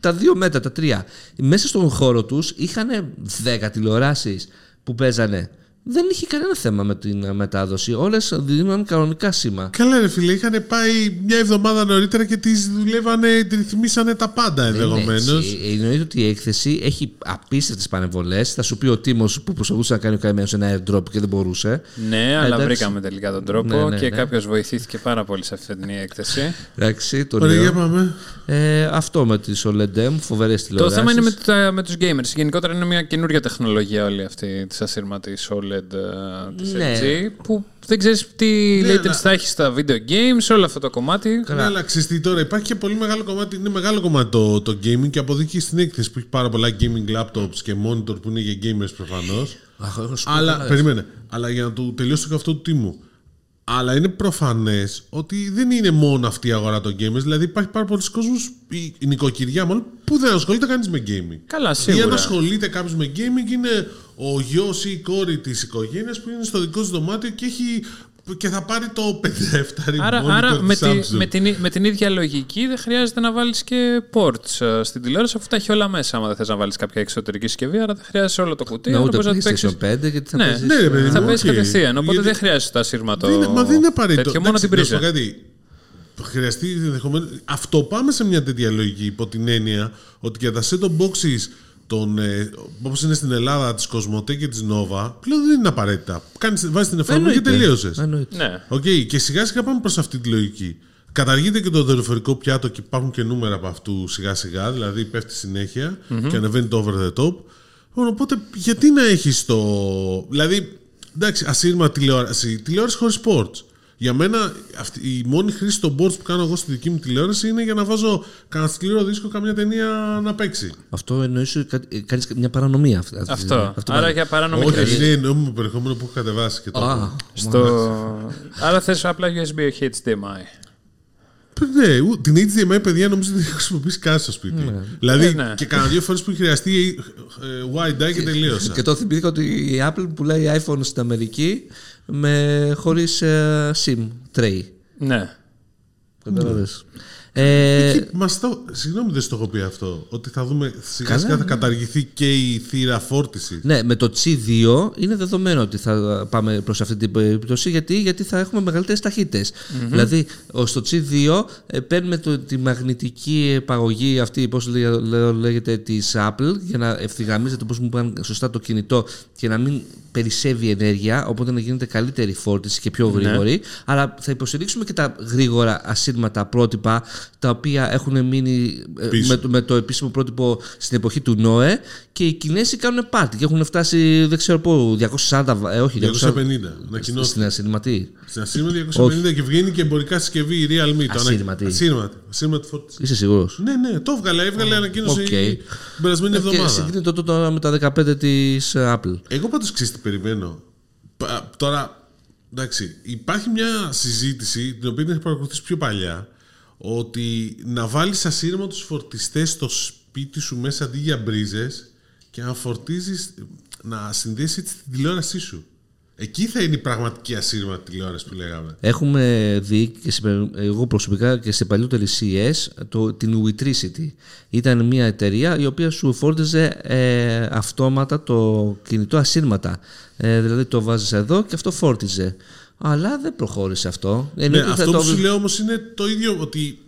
τα 2 μέτρα, τα 3. Μέσα στον χώρο τους είχαν 10 τηλεοράσεις που παίζανε. Δεν είχε κανένα θέμα με την ε, μετάδοση. Όλες δίνουν κανονικά σήμα. Καλά, ρε φίλε, είχαν πάει μια εβδομάδα νωρίτερα και τις δουλεύανε, τη ρυθμίσανε τα πάντα ενδεχομένως. Έτσι, ε, Εννοείται ότι η έκθεση έχει απίστευτες πανεβολέ. Θα σου πει ο Τίμος που προσπαθούσε να κάνει ο καημένος ένα airdrop και δεν μπορούσε. Ναι, αλλά εντάξει. βρήκαμε τελικά τον τρόπο Ναι, ναι, και ναι. κάποιος βοηθήθηκε πάρα πολύ σε αυτή την έκθεση. Εντάξει, το Ωραία, για λέω. πάμε. Ε, αυτό με τις OLED, φοβερές Το τηλεοράσει. θέμα είναι με, τα, με τους gamers. Γενικότερα είναι μια καινούργια τεχνολογία όλη αυτή της ασύρματης OLED ε, της Ναι. LG που δεν ξέρεις τι Ναι, latency αλλά- θα έχει στα video games, όλο αυτό το κομμάτι. Ναι, αλλά ξέρεις τι τώρα, υπάρχει και πολύ μεγάλο κομμάτι, είναι μεγάλο κομμάτι το, το gaming και αποδείχει στην έκθεση που έχει πάρα πολλά gaming laptops και monitor που είναι για gamers προφανώς. Αχ, έχω σου πω Αλλά, καλά, περίμενε, αλλά για να του τελειώσω και αυτό του τίμου. Αλλά είναι προφανές ότι δεν είναι μόνο αυτή η αγορά των gamers. Δηλαδή υπάρχει πάρα πολλοί κόσμοι, η η νοικοκυριά μάλλον, που δεν ασχολείται κανείς με gaming. Καλά, Ή αν σίγουρα. ασχολείται κάποιος με gaming, είναι ο γιος ή η κόρη της οικογένειας που είναι στο δικό του δωμάτιο και, έχει, και θα πάρει το 57 Άρα, monitor άρα με, της τη, Samsung. με, την, με την ίδια λογική δεν χρειάζεται να βάλεις και ports ε, στην τηλεόραση αφού τα έχει όλα μέσα. Άμα δεν θες να βάλεις κάποια εξωτερική συσκευή, άρα δεν χρειάζεσαι όλο το κουτί. Ναι, άρα ούτε μπορείς να το παίξεις. PlayStation 5 γιατί θα Ναι. παίζεις, Ναι, ρε παιδί ε, Θα μου, παίζεις ΟΚ. κατευθείαν. Οπότε Γιατί- δεν χρειάζεται το ασύρματο. Δεν είναι, μα δεν είναι απαραίτητο. τέτοιο, μόνο την Εντάξει, να σου πρίζα. πω κάτι. Χρειαστεί ενδεχομένως. Αυτό πάμε σε μια τέτοια λογική υπό την έννοια ότι για τα set-top boxes των, ε, όπως είναι στην Ελλάδα της Cosmote και της Nova πλέον δεν είναι απαραίτητα. Κάνεις, βάζεις την εφαρμογή και εννοείται. τελείωσες. Εννοείται. Ναι. ΟΚ, και σιγά σιγά πάμε προς αυτή τη λογική. Καταργείται και το δορυφορικό πιάτο και υπάρχουν και νούμερα από αυτούς σιγά σιγά, δηλαδή πέφτει συνέχεια και ανεβαίνει το over the top. Λοιπόν, Οπότε γιατί να έχεις το. Δηλαδή, εντάξει, ασύρματη τηλεόραση. Τηλεόραση χωρίς ports. Για μένα, αυτή, η μόνη χρήση των boards που κάνω εγώ στη δική μου τηλεόραση είναι για να βάζω κανένα σκληρό δίσκο καμιά ταινία να παίξει. Αυτό εννοείς ότι κα- ε, κάνεις μια παρανομία. αυτή- αυτή- Αυτό. αυτό Άρα πάλι. για παράνομη Όχι, χρήση. είναι νόμιμο περιεχόμενο που έχω κατεβάσει και το. Α, Στο... Άρα θες απλά USB όχι HDMI. Ναι, ου- την HDMI, παιδιά, νομίζω ότι δεν έχω χρησιμοποιήσει καν στο σπίτι. Δηλαδή, Ε, ναι. και κανένα δύο φορές που έχει χρειαστεί ε, wide eye και τελείωσα. Και το θυμήθηκα ότι η Apple πουλάει iPhone στην Αμερική με, χωρίς ε, SIM tray. Ναι. Κατάλαβες. Ε, Και μας το, συγγνώμη δεν στο έχω πει αυτό. Ότι θα δούμε σιγά Καλά, σιγά θα ναι. καταργηθεί και η θύρα φόρτιση. ναι, με το C2 είναι δεδομένο ότι θα πάμε προς αυτή την περίπτωση γιατί, γιατί θα έχουμε μεγαλύτερες ταχύτητες. Δηλαδή, ο- στο C2 ε, παίρνουμε το, τη μαγνητική επαγωγή αυτή, πώς λέ- λέ- λέγεται, της Apple για να ευθυγραμμίζεται, πώς μου είπαν σωστά το κινητό και να μην περισσεύει ενέργεια, οπότε να γίνεται καλύτερη φόρτιση και πιο γρήγορη. Αλλά θα υποστηρίξουμε και τα γρήγορα ασύρματα πρότυπα, τα οποία έχουν μείνει ε, Πίσω. με, το- με το επίσημο πρότυπο στην εποχή του ΝΟΕ και οι Κινέζοι κάνουν πάρτι και έχουν φτάσει, δεν ξέρω πού, 240, ε, όχι, 240 250. Ανακοινώθηκε. στην ασύρματη. Στην ασύρματη 250 και βγαίνει και εμπορικά συσκευή η Realme. το Ασύρματη. ανα- Ασύρματη. Ασύρματη φόρτιση. Είσαι σίγουρος; Ναι, ναι, το έβγαλε. Έβγαλε ανακοίνωση ΟΚ. την περασμένη Και εβδομάδα. συγκρίνεται το τώρα με τα 15 της ε, Apple. Εγώ πάντως ξέρεις τι περιμένω. Πα- Τώρα, εντάξει, υπάρχει μια συζήτηση την οποία την έχω παρακολουθήσει πιο παλιά ότι να βάλεις ασύρματους φορτιστές στο σπίτι σου μέσα αντί για μπρίζες και να φορτίζεις, να συνδέσεις έτσι την τηλεόρασή σου. Εκεί θα είναι η πραγματική ασύρματη τηλεόραση που λέγαμε. Έχουμε δει και σε, πε- εγώ προσωπικά και σε παλιότερη CES το, την Witricity. Ήταν μια εταιρεία η οποία σου φόρτιζε ε, αυτόματα το κινητό ασύρματα. Ε, δηλαδή το βάζεις εδώ και αυτό φόρτιζε. Αλλά δεν προχώρησε αυτό. Ναι, Εννοείται θα αυτό το- που σου λέω όμως είναι το ίδιο ότι,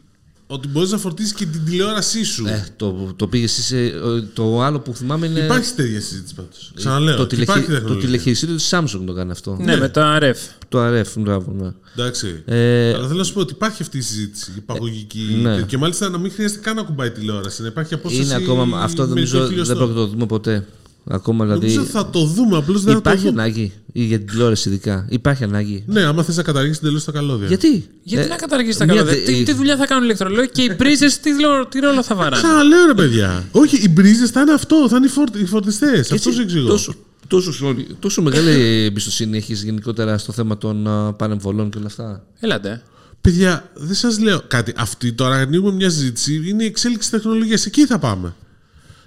ότι μπορείς να φορτίσεις και την τηλεόρασή σου. Ε, το, το πήγες εσύ σε- Το άλλο που θυμάμαι είναι. Υπάρχει τέτοια συζήτηση πάντως. Ξαναλέω. το, ότι τηλεχει... υπάρχει το τεχνολογία. τηλεχειριστήριο της Samsung το κάνει αυτό. Ναι, με το RF. Το RF, μπράβο, ναι. Εντάξει. Ε, Αλλά θέλω να σου πω ότι υπάρχει αυτή η συζήτηση, η παγωγική. ναι. Και μάλιστα να μην χρειάζεται καν να κουμπάει τηλεόραση. Να υπάρχει απόσταση. είναι ακόμα. Αυτό με νομίζω το δεν χιλιοστό. πρόκειται να το δούμε ποτέ. Ακόμα δηλαδή. Νομίζω θα το δούμε, απλώς δεν θα το Υπάρχει δούμε. ανάγκη ή για την τηλεόραση ειδικά. Υπάρχει ανάγκη. Ναι, άμα θες να καταργήσεις τελείω τα καλώδια. Γιατί; Γιατί Ε, να καταργήσεις τα μια καλά. δε- Τι, τι δουλειά θα κάνουν οι ηλεκτρολόγοι και οι πρίζε τι, λο- τι ρόλο θα βαράνε; Ξαναλέω ρε παιδιά. Όχι, οι μπρίζες θα είναι αυτό, θα είναι οι, φορ... οι φορτιστές. Αυτό σου εξηγώ. Τόσο, τόσο, sorry, τόσο μεγάλη εμπιστοσύνη έχεις γενικότερα στο θέμα των α, πανεμβολών και όλα αυτά; Έλατε. Παιδιά, δεν σας λέω κάτι. Αυτή τώρα ανοίγουμε μια συζήτηση. Είναι η εξέλιξη τεχνολογίας. Εκεί θα πάμε.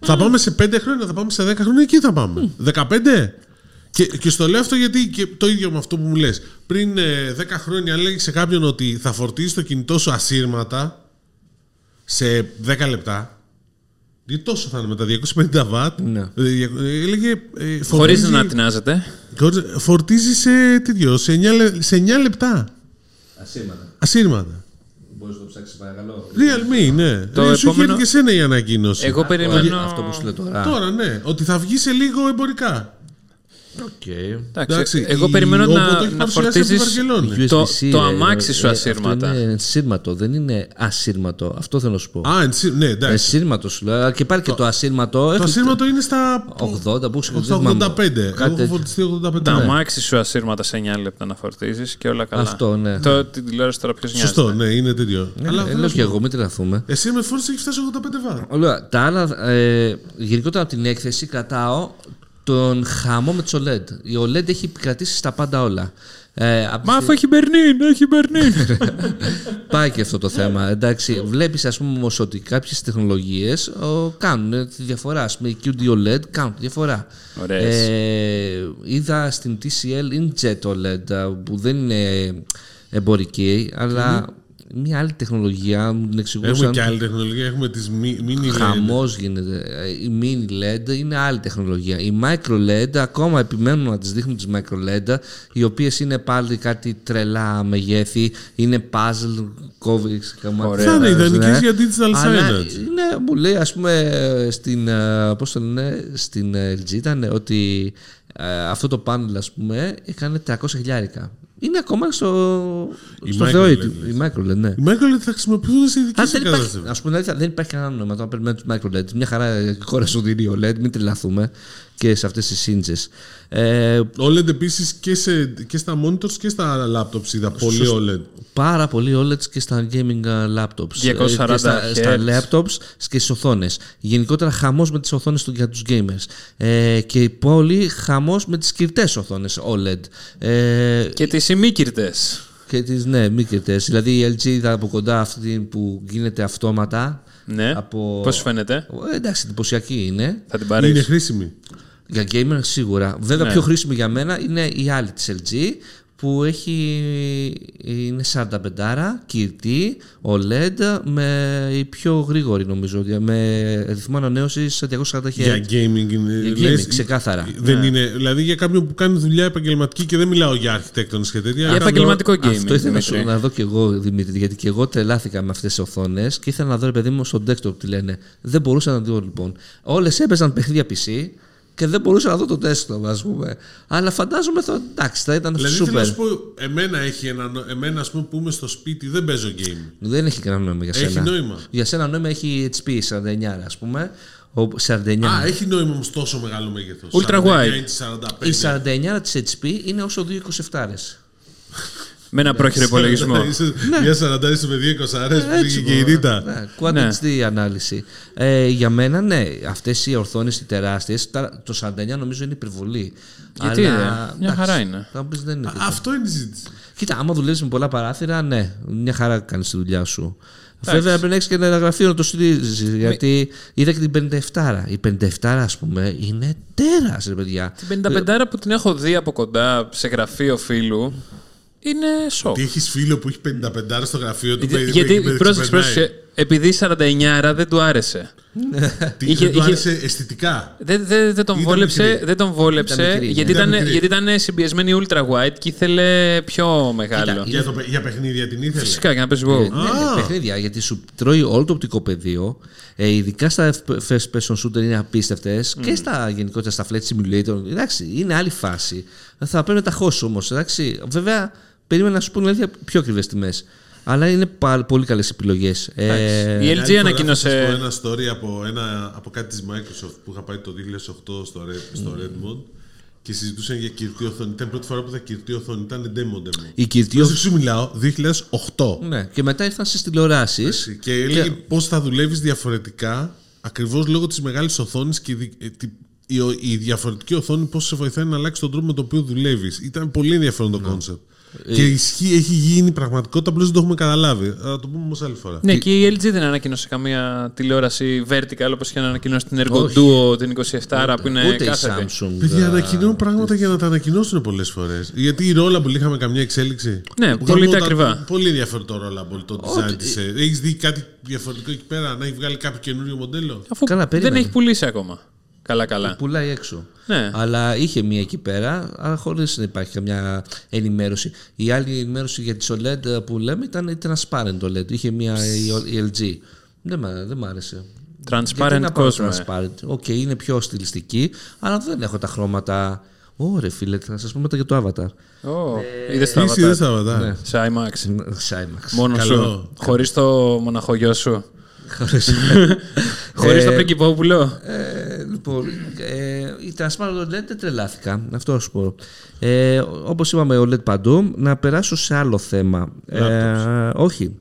Θα πάμε σε 5 χρόνια, θα πάμε σε 10 χρόνια, εκεί θα πάμε. 15. Και, και στο λέω αυτό γιατί και το ίδιο με αυτό που μου λες. Πριν ε, 10 χρόνια, αν λέγει σε κάποιον ότι θα φορτίσει το κινητό σου ασύρματα σε 10 λεπτά. Γιατί τόσο θα είναι με τα 250 βατ. Ναι. ε, ε, Έλεγε. ε, Χωρίς φορτίζει- να τεινάζετε. χωρίς- Φορτίζει σε, τέτοιο, σε, 9, λε- σε 9 λεπτά. Ασύρματα. Ασύρματα. Μπορείς να το ψάξεις παρακαλώ. Realme, ναι. Το Ε, Σου επόμενο- είχε και εσένα η ανακοίνωση. Εγώ περιμένω. Αυτό που σου λέω τώρα. Τώρα, ναι. Ότι θα βγει σε λίγο εμπορικά. Οκ. Εντάξει, Εντάξει, εγώ η περιμένω Oppo να, το έχει να παρουσιάσει από τη φορτίζει. Βαρκελόνη. Το- USB-C, το ε, αμάξι σου ε, ασύρματα. Αυτό είναι σύρματο, δεν είναι ασύρματο. Αυτό θέλω να σου πω. Α, έτσι, ναι, εντάξει. Ασύρματο σου λέω. Και πάλι και το ασύρματο. Το έχει ασύρματο είναι στα, 80, πού σου στα 85. Εγώ έχω φορτιστεί 85. Τα ναι. αμάξι σου ασύρματα σε 9 λεπτά να φορτίζεις και όλα καλά. Αυτό, ναι. Το, την τηλεόραση τώρα ποιος νοιάζει. Σωστό, ναι, είναι τέτοιο. Αλλά Αλλά θέλω λέω να σου και πω, εγώ, μην τρελαθούμε. Εσύ με φόρτισες έχει φτάσει 85 βάτ. Όλα, τα άλλα, ε, γενικότερα από την έκθεση κρατάω τον χαμό με τις OLED. Η OLED έχει επικρατήσει στα πάντα όλα. Ε, απ' τη Μα αφού έχει Μπερνίν, έχει Μπερνίν. Πάει και αυτό το θέμα. Εντάξει, βλέπεις, ας πούμε, όμως ότι κάποιες τεχνολογίες κάνουν ε, τη διαφορά. Α πούμε, οι QD OLED κάνουν τη διαφορά. Ωραίες. Ε, είδα στην TCL Inkjet OLED α, που δεν είναι εμπορική, αλλά μια άλλη τεχνολογία μου την Έχουμε εξηγούσαν. και άλλη τεχνολογία. Έχουμε τις mini LED. Χαμός γίνεται. Ε, Η mini LED είναι άλλη τεχνολογία. Η micro LED ακόμα επιμένουν να τις δείχνουν τις micro LED, οι οποίες είναι πάλι κάτι τρελά μεγέθη, είναι puzzle, κόβει κομμάτια. Θα είναι ιδανικές ναι. για digital Αλλά signage. είναι, μου λέει, ας πούμε, στην, ε, πώς το λένε, στην ε, LG ήταν ότι ε, αυτό το πάνελ, ας πούμε, έκανε 300 χιλιάρικα. Είναι ακόμα στο, Η στο micro Θεό, LED, η λες. micro LED, ναι. Οι micro LED θα χρησιμοποιούν σε ειδικές Α, δεν υπάρχει, εγκαταστάσει. ας πούμε, δηλαδή, δεν υπάρχει κανένα νόημα το να περιμένουμε τους micro LED. Μια χαρά η χώρα σου δίνει OLED, μην τρελαθούμε και σε αυτές τις σύντζες. Ε, OLED επίσης και, σε- και στα monitors και στα laptops είδα πολύ OLED. πάρα πολύ OLEDs και στα gaming uh, laptops. 240 Ε, και στα, στα Hz. laptops και στις οθόνες. Γενικότερα χαμός με τις οθόνες για τους gamers. Ε, και πολύ χαμός με τις κυρτές οθόνες OLED. Ε, και τις ημίκυρτε. και τις ναι, μη κυρτές. Δηλαδή η LG είδα από κοντά αυτή που γίνεται αυτόματα. Ναι. Από... Πώς σου φαίνεται, Ε, εντάξει, εντυπωσιακή είναι. θα την Είναι πάρει. χρήσιμη. Για gamer σίγουρα. Βέβαια, Ναι. πιο χρήσιμη για μένα είναι η άλλη της LG που έχει, είναι 45 κυρτή, OLED με η πιο γρήγορη νομίζω, με ρυθμό ανανέωσης 240 Hz. Για gaming είναι. Για gaming, λες, ξεκάθαρα. Δεν Ναι. είναι, δηλαδή για κάποιον που κάνει δουλειά επαγγελματική και δεν μιλάω για αρχιτέκτονες και τέτοια. Για κάνω- επαγγελματικό gaming. Αυτό ήθελα να, σου- Δημήτρη. να δω και εγώ, Δημήτρη, γιατί και εγώ τρελάθηκα με αυτές τις οθόνες και ήθελα να δω, ρε παιδί μου, στο desktop τι λένε. Δεν μπορούσα να δω λοιπόν. Όλες έπαιζαν παιχνίδια PC και δεν μπορούσα να δω το desktop, ας πούμε. Αλλά φαντάζομαι θα, εντάξει, θα ήταν Δηλαδή θέλω να super. σου πω, εμένα, έχει ένα, νο- εμένα ας πούμε που είμαι στο σπίτι δεν παίζω game. Δεν έχει κανένα νόημα για Έχει σένα. νόημα. Για σένα νόημα έχει HP 49, ας πούμε. Ο 49. Α, έχει νόημα όμως τόσο μεγάλο μέγεθος. Ultra 49 wide. inch, 45. η 49 της HP είναι όσο 2,27. Με ένα πρόχειρο υπολογισμό. Είσαι- Μια 40 είσαι με 2 20 αρές που πήγε και η Ρίτα. Ναι, Quad Ναι. HD ανάλυση. Ε, για μένα, ναι, αυτές οι ορθόνε οι τεράστιες, το 49 νομίζω είναι υπερβολή. Γιατί, Αλλά, ρε, μια εντάξει, χαρά είναι. Θα μου πεις, δεν είναι. τέτοιο. Αυτό είναι η συζήτηση. Κοίτα, άμα δουλεύεις με πολλά παράθυρα, ναι, μια χαρά κάνεις τη δουλειά σου. Βέβαια πρέπει να έχεις και ένα γραφείο να το στηρίζεις. Γιατί είδα και την 57. Η 57, ας πούμε, είναι τέρας, ρε παιδιά. Την 55 που την έχω δει από κοντά σε γραφείο φίλου είναι σοκ. Τι έχεις φίλο που έχει 55 στο γραφείο του. Γιατί, παιδί, γιατί παιδί, πρόσεξε, ξεπερνάει. πρόσεξε, επειδή 49 δεν του άρεσε. Τι, είχε- δεν του είχε- άρεσε αισθητικά; Δεν, δεν, δεν τον Ήταν βόλεψε, μικρή. δεν τον βόλεψε Ήταν μικρή, γιατί, ναι. ήταν, Ήταν μικρή. γιατί ήταν συμπιεσμένη ultra wide και ήθελε πιο μεγάλο. Για, το, παι- για παιχνίδια την ήθελε; Φυσικά για να παίζει WoW. Ναι, ναι, παιχνίδια, γιατί σου τρώει όλο το οπτικό πεδίο. Ε, ειδικά στα first person shooter είναι απίστευτες και στα γενικότερα στα flight simulator. Εντάξει, είναι άλλη φάση. Θα πρέπει να τα χώσει όμως. Βέβαια, περίμενα να σου πούνε αλήθεια πιο ακριβές τιμές. Αλλά είναι πάρα, πολύ καλές επιλογές. Ε, Η Άλλη LG φορά θα σας ανακοίνωσε. πω ένα story από, ένα, από κάτι της Microsoft που είχα πάει το 2008 στο, Red, στο Redmond και συζητούσαν για κυρτή οθόνη. Ήταν η πρώτη φορά που θα κυρτή οθόνη. Ήταν demo demo. η κυρτή Πρόσεξε σου μιλάω, 2008. Ναι, και μετά ήρθαν στις τηλεοράσεις. Και έλεγε πώς θα δουλεύεις διαφορετικά ακριβώς λόγω της μεγάλης οθόνης και η δι- ε, τη- η, ο- η διαφορετική οθόνη πώς σε βοηθάει να αλλάξεις τον τρόπο με τον οποίο δουλεύεις. Ήταν πολύ ενδιαφέρον το concept. Και ισχύει, έχει γίνει πραγματικότητα, απλώς δεν το έχουμε καταλάβει. Θα το πούμε όμως άλλη φορά. Ναι, και η LG δεν ανακοίνωσε καμία τηλεόραση vertical όπως είχε ανακοινώσει την LG Ergo Όχι. Duo την 27 που είναι Ούτε η κάθετη. Samsung. Παιδιά, ε, ανακοινώνουν πράγματα για να τα ανακοινώσουν πολλές φορές. Γιατί η ρόλα που είχαμε καμιά εξέλιξη. Ναι, Που πολύ γαμώ τα τα- ακριβά. Πολύ ενδιαφέρον το ρόλα το design Ό,τι- της. Έχεις δει κάτι διαφορετικό εκεί πέρα, να έχει βγάλει κάποιο καινούριο μοντέλο; Αφού Καλά, δεν περίμενε. έχει πουλήσει ακόμα. Καλά, καλά. Πουλάει έξω. Ναι. Αλλά είχε μία εκεί πέρα, αλλά χωρίς να υπάρχει καμιά ενημέρωση. Η άλλη ενημέρωση για τη OLED που λέμε ήταν η transparent OLED. Είχε μία η η LG. Δεν μ' δεν μ' άρεσε. Γιατί Transparent να πάω κόσμος. transparent. Οκ, είναι πιο στιλιστική, αλλά δεν έχω τα χρώματα. Ωρε φίλε, θα σας πω μετά για το Avatar. Είδες το Τι είδες Avatar. τα βατά. Ναι. Σε IMAX. Cymax. Μόνο Καλό. σου. Χωρίς το μοναχογιό σου. Χωρίς- Χωρίς το Ε, πριγκυπόπουλο. Ε, λοιπόν, ε, η Transparent OLED δεν τρελάθηκα. Αυτό θα σου πω. Ε, Όπως είπαμε, OLED παντού. Να περάσω σε άλλο θέμα. Ε, όχι.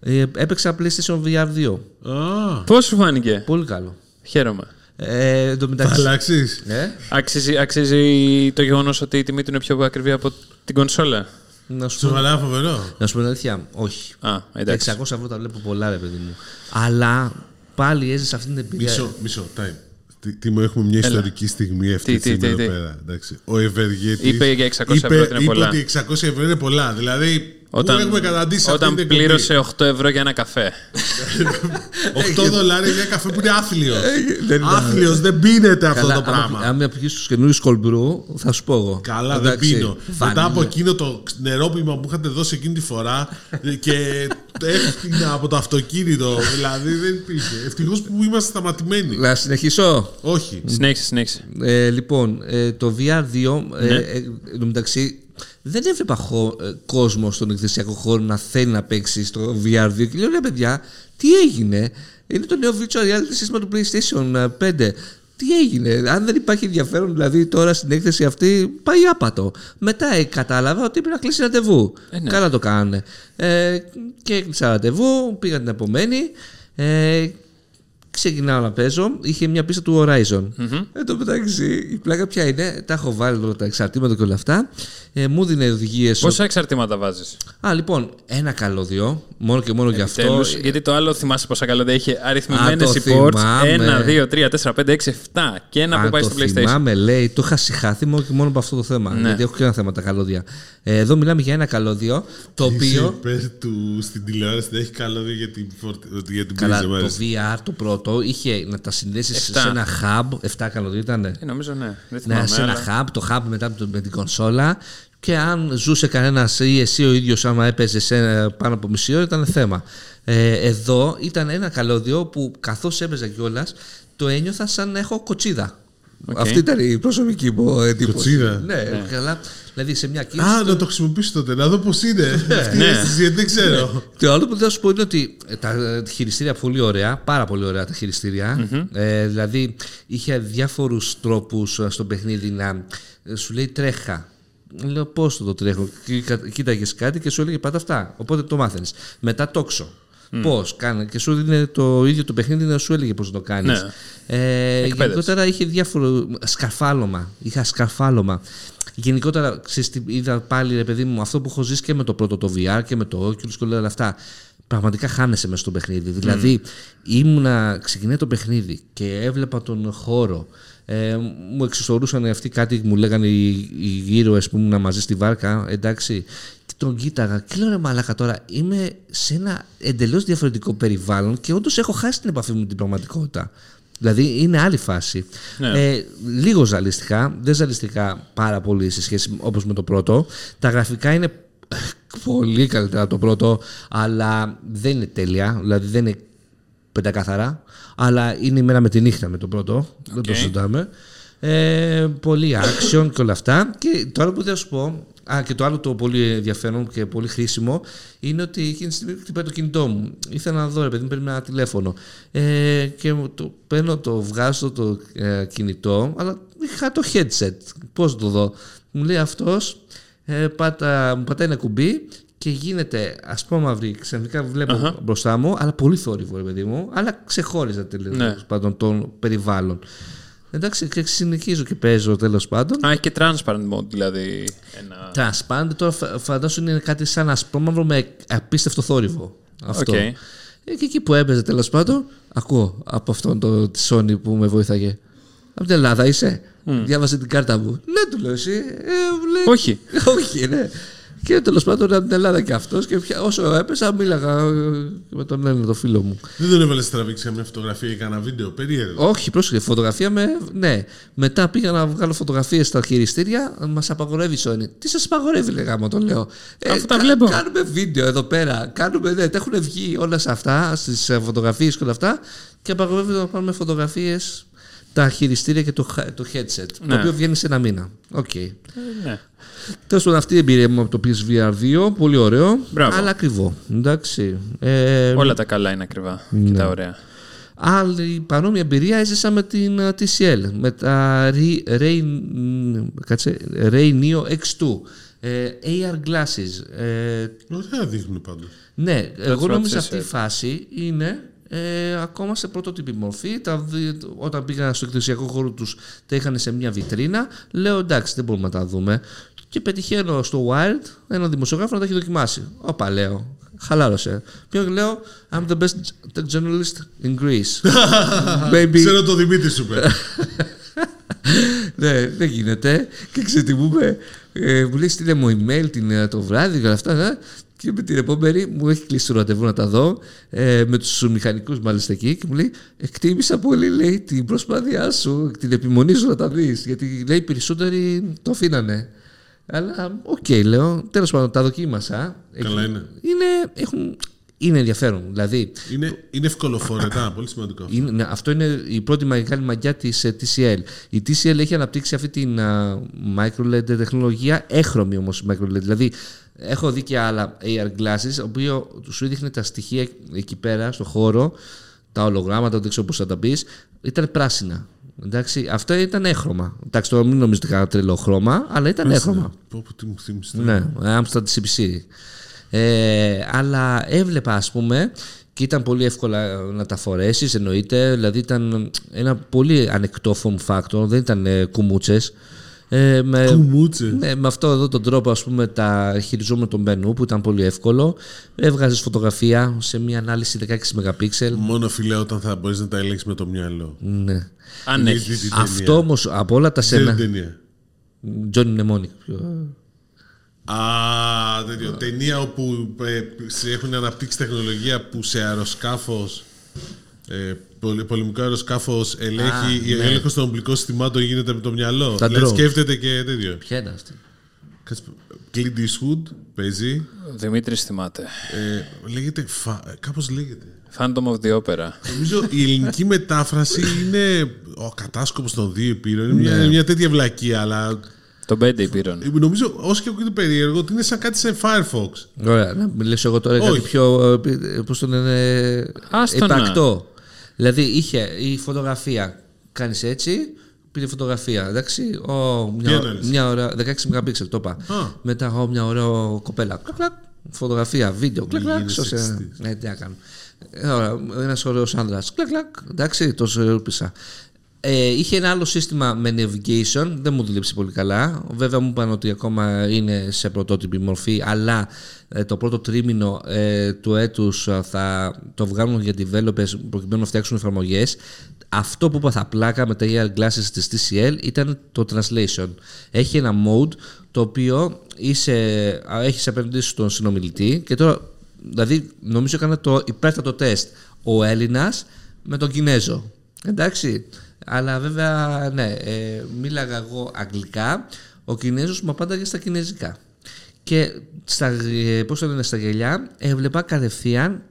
Ε, έπαιξα PlayStation VR 2. Α, Πώς σου φάνηκε; Πολύ καλό. Χαίρομαι. Ε, εν τω θα μεταξύ. αλλάξεις. Ε, Αξίζει, αξίζει το γεγονός ότι η τιμή του είναι πιο ακριβή από την κονσόλα; Να, σου πω, Σοβαρά φοβερό. να σου πω την αλήθεια, όχι. Α, Τα εντάξει. 600 ευρώ τα βλέπω πολλά, ρε παιδί μου. Αλλά πάλι έζησα αυτή την εμπειρία. Μισό, μισό, time. Τι, τι μου έχουμε μια ιστορική στιγμή αυτή Τι, τη τι, στιγμή τι, εδώ τι. πέρα. Εντάξει. Ο Ευεργέτης Είπε για 600 είπε, ευρώ ότι είναι είπε πολλά. ότι 600 ευρώ είναι πολλά. Δηλαδή, όταν, έχουμε καταντήσει όταν αυτή την εκπομπή. πλήρωσε 8 ευρώ για ένα καφέ. 8 δολάρια για καφέ που είναι άθλιος. δεν είναι Άθλιος, δεν πίνεται αυτό Καλά, το άμα- πράγμα. Αν με πιει του καινούριους κολμπρού, θα σου πω εγώ. Καλά, δεν Εντάξει, πίνω. φανίλια. Μετά από εκείνο το νερόπιμα που είχατε δώσει εκείνη τη φορά και έφτιανα από το αυτοκίνητο. δηλαδή δεν υπήρχε. Ευτυχώς που είμαστε σταματημένοι. Να συνεχίσω; Όχι. Συνέχισε, συνέχισε. Ε, λοιπόν, ε, το VR2, ε, Ναι. ε, εν τω μεταξύ, δεν έβλεπα χω, ε, κόσμο στον εκθεσιακό χώρο να θέλει να παίξει στο VR2 και λέω ρε παιδιά, τι έγινε; Είναι το νέο virtual reality σύστημα του PlayStation 5. Τι έγινε, αν δεν υπάρχει ενδιαφέρον δηλαδή τώρα στην έκθεση αυτή, πάει άπατο. Μετά ε, κατάλαβα ότι πρέπει να κλείσει ραντεβού. Ε, ναι. Καλά το κάνανε. Ε, και έκλεισα ραντεβού, πήγα την επομένη. Ε, ξεκινάω να παίζω. Είχε μια πίστα του Horizon. Εν τω μεταξύ, η πλάκα ποια είναι, τα έχω βάλει όλα τα εξαρτήματα και όλα αυτά. Ε, μου δίνει οδηγίες. Πόσα εξαρτήματα βάζεις; Α, λοιπόν, ένα καλώδιο, μόνο και μόνο γι' αυτό. Γιατί το άλλο θυμάσαι πόσα καλώδια είχε αριθμημένες Α, το οι ports; θυμάμαι. 1, 2, 3, 4, 5, 6, 7 και ένα που Αν πάει το στο PlayStation. θυμάμαι, λέει, το είχα συχάθει μόνο και μόνο από αυτό το θέμα. Ναι. Γιατί έχω και ένα θέμα τα καλώδια. Ε, εδώ μιλάμε για ένα καλώδιο, το οποίο. Υπέρ του στην τηλεόραση δεν έχει καλώδιο για την, φορτι- για την Καλά, πρίζα το μάλιστα. VR το πρώτο είχε να τα συνδέσεις Εφτά. σε ένα hub. 7 καλώδια ήταν. Ε, νομίζω ναι. Δεν θυμάμαι. Ναι, σε ένα αλλά- hub, το hub μετά με το- με την κονσόλα. Και αν ζούσε κανένας ή εσύ ο ίδιος, άμα έπαιζε σε ένα- πάνω από μισή ώρα, ήταν θέμα. Ε, εδώ ήταν ένα καλώδιο που καθώς έπαιζα κιόλας, το ένιωθα σαν να έχω κοτσίδα. Οκ. Αυτή ήταν η προσωπική μου εντύπωση. Κοτσίδα. Ναι, καλά. Δηλαδή σε μια κίνηση. Α, να το χρησιμοποιήσω τότε, να δω πώς είναι. Αυτή η Ναι. αίσθηση, γιατί δεν ξέρω. Το άλλο που θα σου πω είναι ότι τα ε, χειριστήρια πολύ ωραία, πάρα πολύ ωραία τα χειριστηρια Ε, δηλαδή είχε διάφορους τρόπους στο παιχνίδι να ε, σου λέει τρέχα. Λέω πώς το, το τρέχω; Κοίτα- Κοίταγες κάτι και σου έλεγε πάτα αυτά. Οπότε το μάθαινες. Μετά τόξο. Πώς κάνε. Και σου δίνει το ίδιο το παιχνίδι να σου έλεγε πώς το κάνεις. Ναι. Ε, Εκπαίδευση. γενικότερα είχε διάφορο σκαρφάλωμα. Είχα σκαρφάλωμα. Γενικότερα, ξέρεις τι, είδα πάλι ρε παιδί μου αυτό που έχω ζήσει και με το πρώτο το VR και με το Oculus και όλα αυτά. πραγματικά χάνεσαι μέσα στο παιχνίδι. Δηλαδή, ήμουνα, ξεκινάει το παιχνίδι και έβλεπα τον χώρο. Ε, μου εξισορούσαν αυτοί κάτι, μου λέγανε οι, οι ήρωες που ήμουν μαζί στη βάρκα, εντάξει. Και τον κοίταγα και λέω ρε μαλάκα τώρα, είμαι σε ένα εντελώς διαφορετικό περιβάλλον και όντως έχω χάσει την επαφή μου με την πραγματικότητα. Δηλαδή είναι άλλη φάση. Ναι. Ε, λίγο ζαλιστικά, δεν ζαλιστικά πάρα πολύ σε σχέση όπως με το πρώτο. Τα γραφικά είναι πολύ καλύτερα από το πρώτο, αλλά δεν είναι τέλεια, δηλαδή δεν είναι πεντακάθαρα, αλλά είναι η μέρα με τη νύχτα με το πρώτο, δεν το Οκ. συζητάμε. Ε, πολύ action και όλα αυτά. Και το άλλο που θα σου πω, α, και το άλλο το πολύ ενδιαφέρον και πολύ χρήσιμο, είναι ότι εκείνη τη στιγμή χτυπάει το κινητό μου. Ήθελα να δω, ρε παιδί μου, παίρνει ένα τηλέφωνο. Ε, και μου το παίρνω, το βγάζω το ε, κινητό, αλλά είχα το headset. Πώς το δω. Μου λέει αυτός, ε, πάτα, μου πατάει ένα κουμπί και γίνεται ασπρόμαυρη, ξαφνικά βλέπω Αχα. μπροστά μου, αλλά πολύ θόρυβο, ρε παιδί μου, αλλά ξεχώριζα τέλος Ναι. πάντων των περιβάλλον. Εντάξει, και συνεχίζω και παίζω τέλος πάντων. Α, έχει και transparent mode, δηλαδή. Ένα... Transparent, τώρα φα- φαντάσου είναι κάτι σαν ασπρόμαυρο με απίστευτο θόρυβο. Αυτό. Οκ. Ε, και εκεί που έπαιζε τέλος πάντων, ακούω από αυτόν το, τη Sony που με βοήθαγε. Από την Ελλάδα είσαι; Διάβασε την κάρτα μου. Ναι, του λέω εσύ. Ε, μου λέει, Όχι. Όχι, ναι. Και τέλος πάντων από την Ελλάδα και αυτός. Και πια- όσο έπεσα, μίλαγα ε, με τον Έλληνα, το φίλο μου. Δεν τον έβαλες τραβήξει μια φωτογραφία ή κανένα βίντεο. Περίεργο. Όχι, πρόσεχε. Φωτογραφία με. Ναι. Μετά πήγα να βγάλω φωτογραφίες στα χειριστήρια. Μας απαγορεύει η Sony. Τι σας απαγορεύει, λέγαμε, το λέω. Ε, Αφού τα βλέπω. Κάνουμε βίντεο εδώ πέρα. Κάνουμε, ναι, τα έχουν βγει όλα σε αυτά, στις φωτογραφίες και όλα αυτά. Και απαγορεύει να πάρουμε φωτογραφίες τα χειριστήρια και το, χα- το headset. Το Ναι. οποίο βγαίνει σε ένα μήνα. Οκ. Ναι. Τέλος πάντων, αυτή η εμπειρία μου από το PSVR 2. Πολύ ωραίο. Μπράβο. Αλλά ακριβό. Εντάξει. Ε, Όλα τα καλά είναι ακριβά και τα ωραία. Άλλη παρόμοια εμπειρία έζησα με την uh, TCL, με τα Ray, Ray, μ, κάτσε, RayNeo X2. Ε, AR glasses. Ε, Ωραία δείχνουν πάντως. ναι, εγώ what νόμιζα she αυτή η said. φάση είναι ε, ακόμα σε πρωτότυπη μορφή. Τα, δι- όταν πήγαν στο εκκλησιακό χώρο τους τα είχαν σε μια βιτρίνα. Λέω εντάξει δεν μπορούμε να τα δούμε. Και πετυχαίνω στο Wild ένα δημοσιογράφο να τα έχει δοκιμάσει. Όπα λέω. Χαλάρωσε. Ποιο λέω, I'm the best tech journalist in Greece. Baby. Ξέρω το Δημήτρη σου πέρα. ναι, δεν γίνεται. Και ξετιμούμε. Ε, μου λέει στείλε μου email την, ε, το βράδυ και όλα αυτά. Ναι. Και με την επόμενη μου έχει κλείσει το ραντεβού να τα δω. Ε, με τους μηχανικούς μάλιστα εκεί. Και μου λέει: Εκτίμησα πολύ λέει, την προσπάθειά σου, την επιμονή σου να τα δεις. Γιατί λέει: οι Περισσότεροι το αφήνανε. Αλλά οκ, λέω. Τέλος πάντων, τα δοκίμασα. Καλά Εκεί- είναι. είναι, έχουν, είναι ενδιαφέρον. Δηλαδή, Είναι, είναι ευκολοφόρετα, πολύ σημαντικό. αυτό. είναι, ναι, αυτό είναι η πρώτη μεγάλη μαγκιά της ε, TCL. Η TCL έχει αναπτύξει αυτή την α, microLED τεχνολογία, έχρωμη όμως microLED. Δηλαδή, έχω δει και άλλα AR glasses, ο οποίο σου έδειχνε τα στοιχεία εκεί πέρα, στο χώρο, τα ολογράμματα, δεν ξέρω πώς θα τα πεις, ήταν πράσινα. Εντάξει, αυτό ήταν έχρωμα. Εντάξει, τώρα μην νομίζετε κανένα τρελό χρώμα, αλλά ήταν έχρωμα. Πω, πω, τι μου θύμισε. Ναι, Amstrad CPC. Ε, αλλά έβλεπα ας πούμε και ήταν πολύ εύκολα να τα φορέσεις εννοείται δηλαδή ήταν ένα πολύ ανεκτό form factor δεν ήταν ε, κουμούτσες ε, με, Κουμούτσε. ναι, με αυτό εδώ τον τρόπο ας πούμε τα χειριζόμουν τον μενού που ήταν πολύ εύκολο έβγαζες φωτογραφία σε μια ανάλυση 16 MP Μόνο φιλέ όταν θα μπορείς να τα ελέγξεις με το μυαλό. ναι. Αν Έχει έχεις. δει την ταινία. αυτό όμως από όλα τα Ξέρει σένα την ταινία. Johnny Mnemonic Α, τέτοιο. Ταινία όπου ε, σε έχουν αναπτύξει τεχνολογία που σε αεροσκάφος. Ε, πολυ- πολεμικό αεροσκάφο ελέγχει. Α, η έλεγχο των οπλικών συστημάτων γίνεται με το μυαλό. Τα Δηλαδή drones. σκέφτεται και τέτοιο. ποια ήταν αυτή; Κάτσε, Clint Eastwood παίζει. Δημήτρης θυμάται. Ε, λέγεται. Φα... Κάπως λέγεται. Phantom of the Opera. Νομίζω η ελληνική μετάφραση είναι ο κατάσκοπος των δύο επίρων. Είναι μια, Ναι. μια τέτοια βλακία, αλλά Το 5 υπήρων. νομίζω όσο και ακούγεται περίεργο ότι είναι σαν κάτι σε Firefox. Ωραία, να μιλήσω εγώ τώρα για κάτι Όχι. πιο. ε, Πώς το λένε. Άστο να. Υπαρκτό. Δηλαδή είχε η φωτογραφία. Κάνεις έτσι, πήρε φωτογραφία. Εντάξει. Ο, Τι μια, ανάλυση; μια ώρα. 16 MP το είπα. Α. Μετά ο, μια ωραία κοπέλα. Κλακ, κλακ, φωτογραφία, βίντεο. Κλακ, κλακ, γίνεις σώσε. σεξιστής. Ναι, τι να κάνω. Ένας ωραίος άνδρας. Κλακ, κλακ. Εντάξει, το σε ρούπισα. Ε, είχε ένα άλλο σύστημα με navigation, δεν μου δούλεψε πολύ καλά. Βέβαια μου είπαν ότι ακόμα είναι σε πρωτότυπη μορφή, αλλά ε, το πρώτο τρίμηνο ε, του έτους ε, θα το βγάλουν για developers προκειμένου να φτιάξουν εφαρμογές. Αυτό που είπα θα πλάκα με τα AR glasses της TCL ήταν το translation. Έχει ένα mode το οποίο είσαι, α, έχεις επενδύσει στον συνομιλητή και τώρα, δηλαδή νομίζω έκανα το υπέρτατο τεστ ο Έλληνας με τον Κινέζο. Εντάξει. Αλλά βέβαια, ναι, ε, μίλαγα εγώ αγγλικά, ο Κινέζος μου απάνταγε στα κινέζικα. Και στα, ε, πώς το λένε, στα γελιά έβλεπα κατευθείαν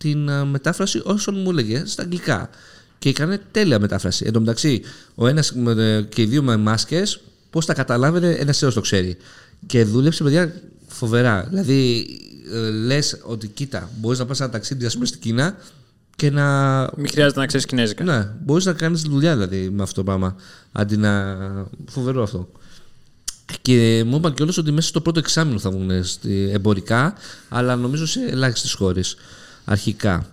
την ε, μετάφραση όσων μου έλεγε στα αγγλικά. Και έκανε τέλεια μετάφραση. Εν τω μεταξύ, ο ένας με- ε, και οι δύο με μάσκες, πώς τα καταλάβαινε, ένας έως το ξέρει. Και δούλεψε, παιδιά, φοβερά. Δηλαδή, ε, λες ότι κοίτα, μπορείς να πας ένα ταξίδι, ας πούμε, στην Κίνα και να Μην χρειάζεται να ξέρεις Κινέζικα. ναι, μπορείς να κάνεις δουλειά δηλαδή με αυτό το πράγμα. Αντί να. Φοβερό αυτό. Και μου είπαν κιόλας ότι μέσα στο πρώτο εξάμεινο θα βγουν στη- εμπορικά, αλλά νομίζω σε ελάχιστες χώρες αρχικά.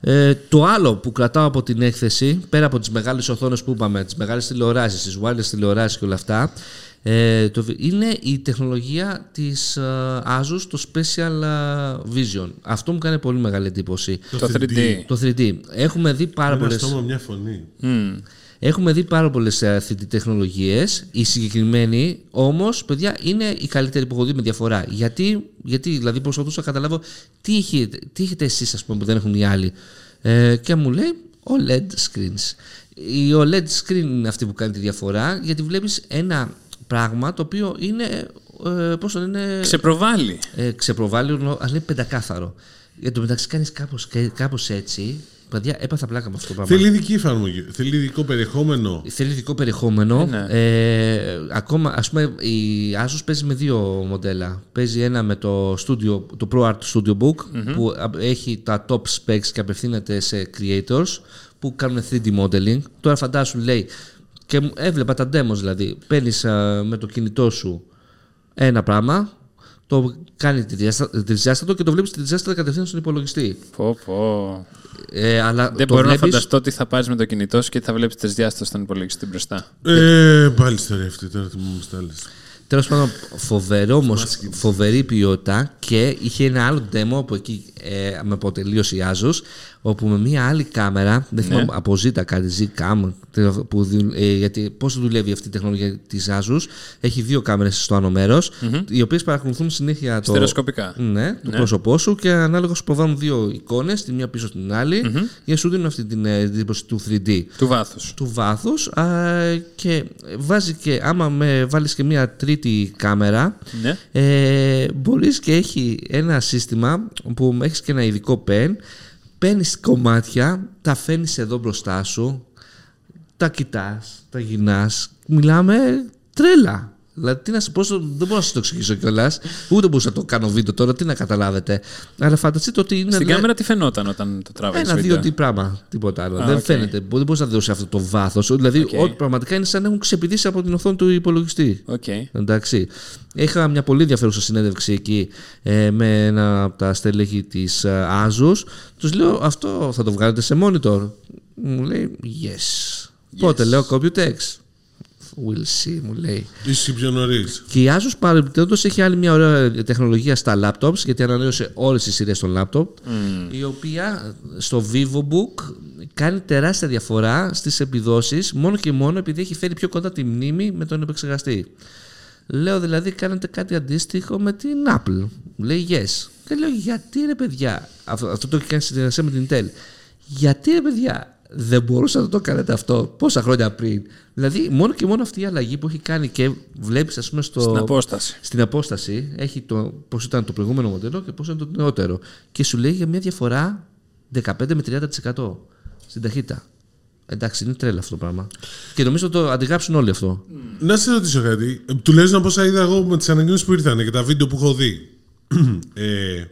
Ε, το άλλο που κρατάω από την έκθεση, πέρα από τις μεγάλες οθόνες που είπαμε, τις μεγάλες τηλεοράσεις, τις wireless τηλεοράσεις και όλα αυτά, ε, το, είναι η τεχνολογία της ε, Asus, το Special ε, Vision. Αυτό μου κάνει πολύ μεγάλη εντύπωση. Το 3D. Το 3D. Έχουμε δει πάρα Ένα πολλές... στόμα, μια φωνή. Έχουμε δει πάρα πολλές 3D τεχνολογίες. Η συγκεκριμένη όμως, παιδιά, είναι η καλύτερη που έχω δει με διαφορά. Γιατί, γιατί δηλαδή, προσπαθούσα να καταλάβω τι, είχε, τι έχετε εσείς, ας πούμε, που δεν έχουν οι άλλοι. Ε, και μου λέει OLED screens. Η OLED screen είναι αυτή που κάνει τη διαφορά, γιατί βλέπεις ένα πράγμα το οποίο είναι. Ε, πώς το λένε, Ξεπροβάλλει. ε, ξεπροβάλλει, αλλά είναι πεντακάθαρο. Εν τω μεταξύ κάνεις κάπως, κάπως έτσι. Παιδιά, έπαθα πλάκα με αυτό το πράγμα. Θέλει ειδική εφαρμογή. Θέλει ειδικό περιεχόμενο. Θέλει ειδικό περιεχόμενο. Ε, ναι. Ε, ακόμα, ας πούμε, η Asus παίζει με δύο μοντέλα. Παίζει ένα με το, studio, το ProArt Studio Book που α- έχει τα top specs και απευθύνεται σε creators που κάνουν 3D modeling. Τώρα φαντάσου λέει, και μου- έβλεπα τα demos δηλαδή, παίρνεις με το κινητό σου ένα πράγμα, το κάνει τρισδιάστα- τρισδιάστατο και το βλέπεις τρισδιάστατα κατευθείαν στον υπολογιστή. Πω, πω. Ε, αλλά Δεν το μπορώ να βλέπεις- φανταστώ τι θα πάρεις με το κινητό σου και θα βλέπεις τρισδιάστατο στον υπολογιστή μπροστά. Ε, πάλι ιστορία αυτή τώρα τι μου στάλεις. Τέλος πάντων, φοβερό όμω, φοβερή ποιότητα και είχε ένα άλλο demo από εκεί ε, με αποτελείωση η Asus, όπου με μία άλλη κάμερα, δεν θυμάμαι από Z κάτι, Z-Cam, που, δου- ε, γιατί πώς δουλεύει αυτή η τεχνολογία της Asus, έχει δύο κάμερες στο άνω μέρος, οι οποίες παρακολουθούν συνέχεια το, Στερεοσκοπικά. ναι, το πρόσωπό σου και ανάλογα σου προβάλλουν δύο εικόνες, τη μία πίσω στην άλλη, για να σου δίνουν αυτή την ε, εντύπωση του 3D Του βάθους. του βάθους α, και βάζει και άμα με βάλεις και μια τρίτη κάμερα Ναι. ε, μπορείς και έχει ένα σύστημα που έχεις και ένα ειδικό pen παίρνεις κομμάτια, τα φέρνεις εδώ μπροστά σου τα κοιτάς, τα γυρνάς. Μιλάμε τρέλα Δηλαδή, τι να σου πω, δεν μπορώ να σα το εξηγήσω κιόλας. Ούτε μπορούσα να το κάνω βίντεο τώρα, τι να καταλάβετε. Αλλά φανταστείτε ότι είναι. Στην ναι, κάμερα τι φαινόταν όταν το τράβαγε. ένα-δύο τι πράγμα, τίποτα άλλο. Α, δεν οκ. φαίνεται. Δεν μπορεί να δώσει αυτό το βάθος. Δηλαδή, Οκ. ό,τι πραγματικά είναι σαν να έχουν ξεπηδήσει από την οθόνη του υπολογιστή. Οκ. Εντάξει. Είχα μια πολύ ενδιαφέρουσα συνέντευξη εκεί ε, με ένα από τα στελέχη της Asus. Τους λέω αυτό θα το βγάλετε σε monitor. Μου λέει yes. Πότε λέω Computex. We'll see, μου λέει. Είσαι πιο νωρίς. Και η Asus παρεμπιπτόντως έχει άλλη μια ωραία τεχνολογία στα laptops, γιατί ανανέωσε όλες τις σειρές των laptop, η οποία στο VivoBook κάνει τεράστια διαφορά στις επιδόσεις, μόνο και μόνο επειδή έχει φέρει πιο κοντά τη μνήμη με τον επεξεργαστή. Λέω δηλαδή κάνετε κάτι αντίστοιχο με την Apple. Μου λέει yes. Και λέω γιατί ρε παιδιά, αυτό, αυτό το έχει κάνει στη συνεργασία με την Intel. Γιατί ρε παιδιά, δεν μπορούσατε να το κάνετε αυτό πόσα χρόνια πριν. Δηλαδή, μόνο και μόνο αυτή η αλλαγή που έχει κάνει και βλέπεις, ας πούμε, στο, Στην απόσταση. στην απόσταση, έχει το πώς ήταν το προηγούμενο μοντέλο και πώς είναι το νεότερο. Και σου λέει για μια διαφορά 15 με 30% στην ταχύτητα. Εντάξει, είναι τρέλα αυτό το πράγμα. Και νομίζω το αντιγράψουν όλοι αυτό. Να σε ρωτήσω κάτι. Ε, Τουλάχιστον από όσα είδα εγώ με τις ανακοινώσεις που ήρθαν και τα βίντεο που έχω δει. ε,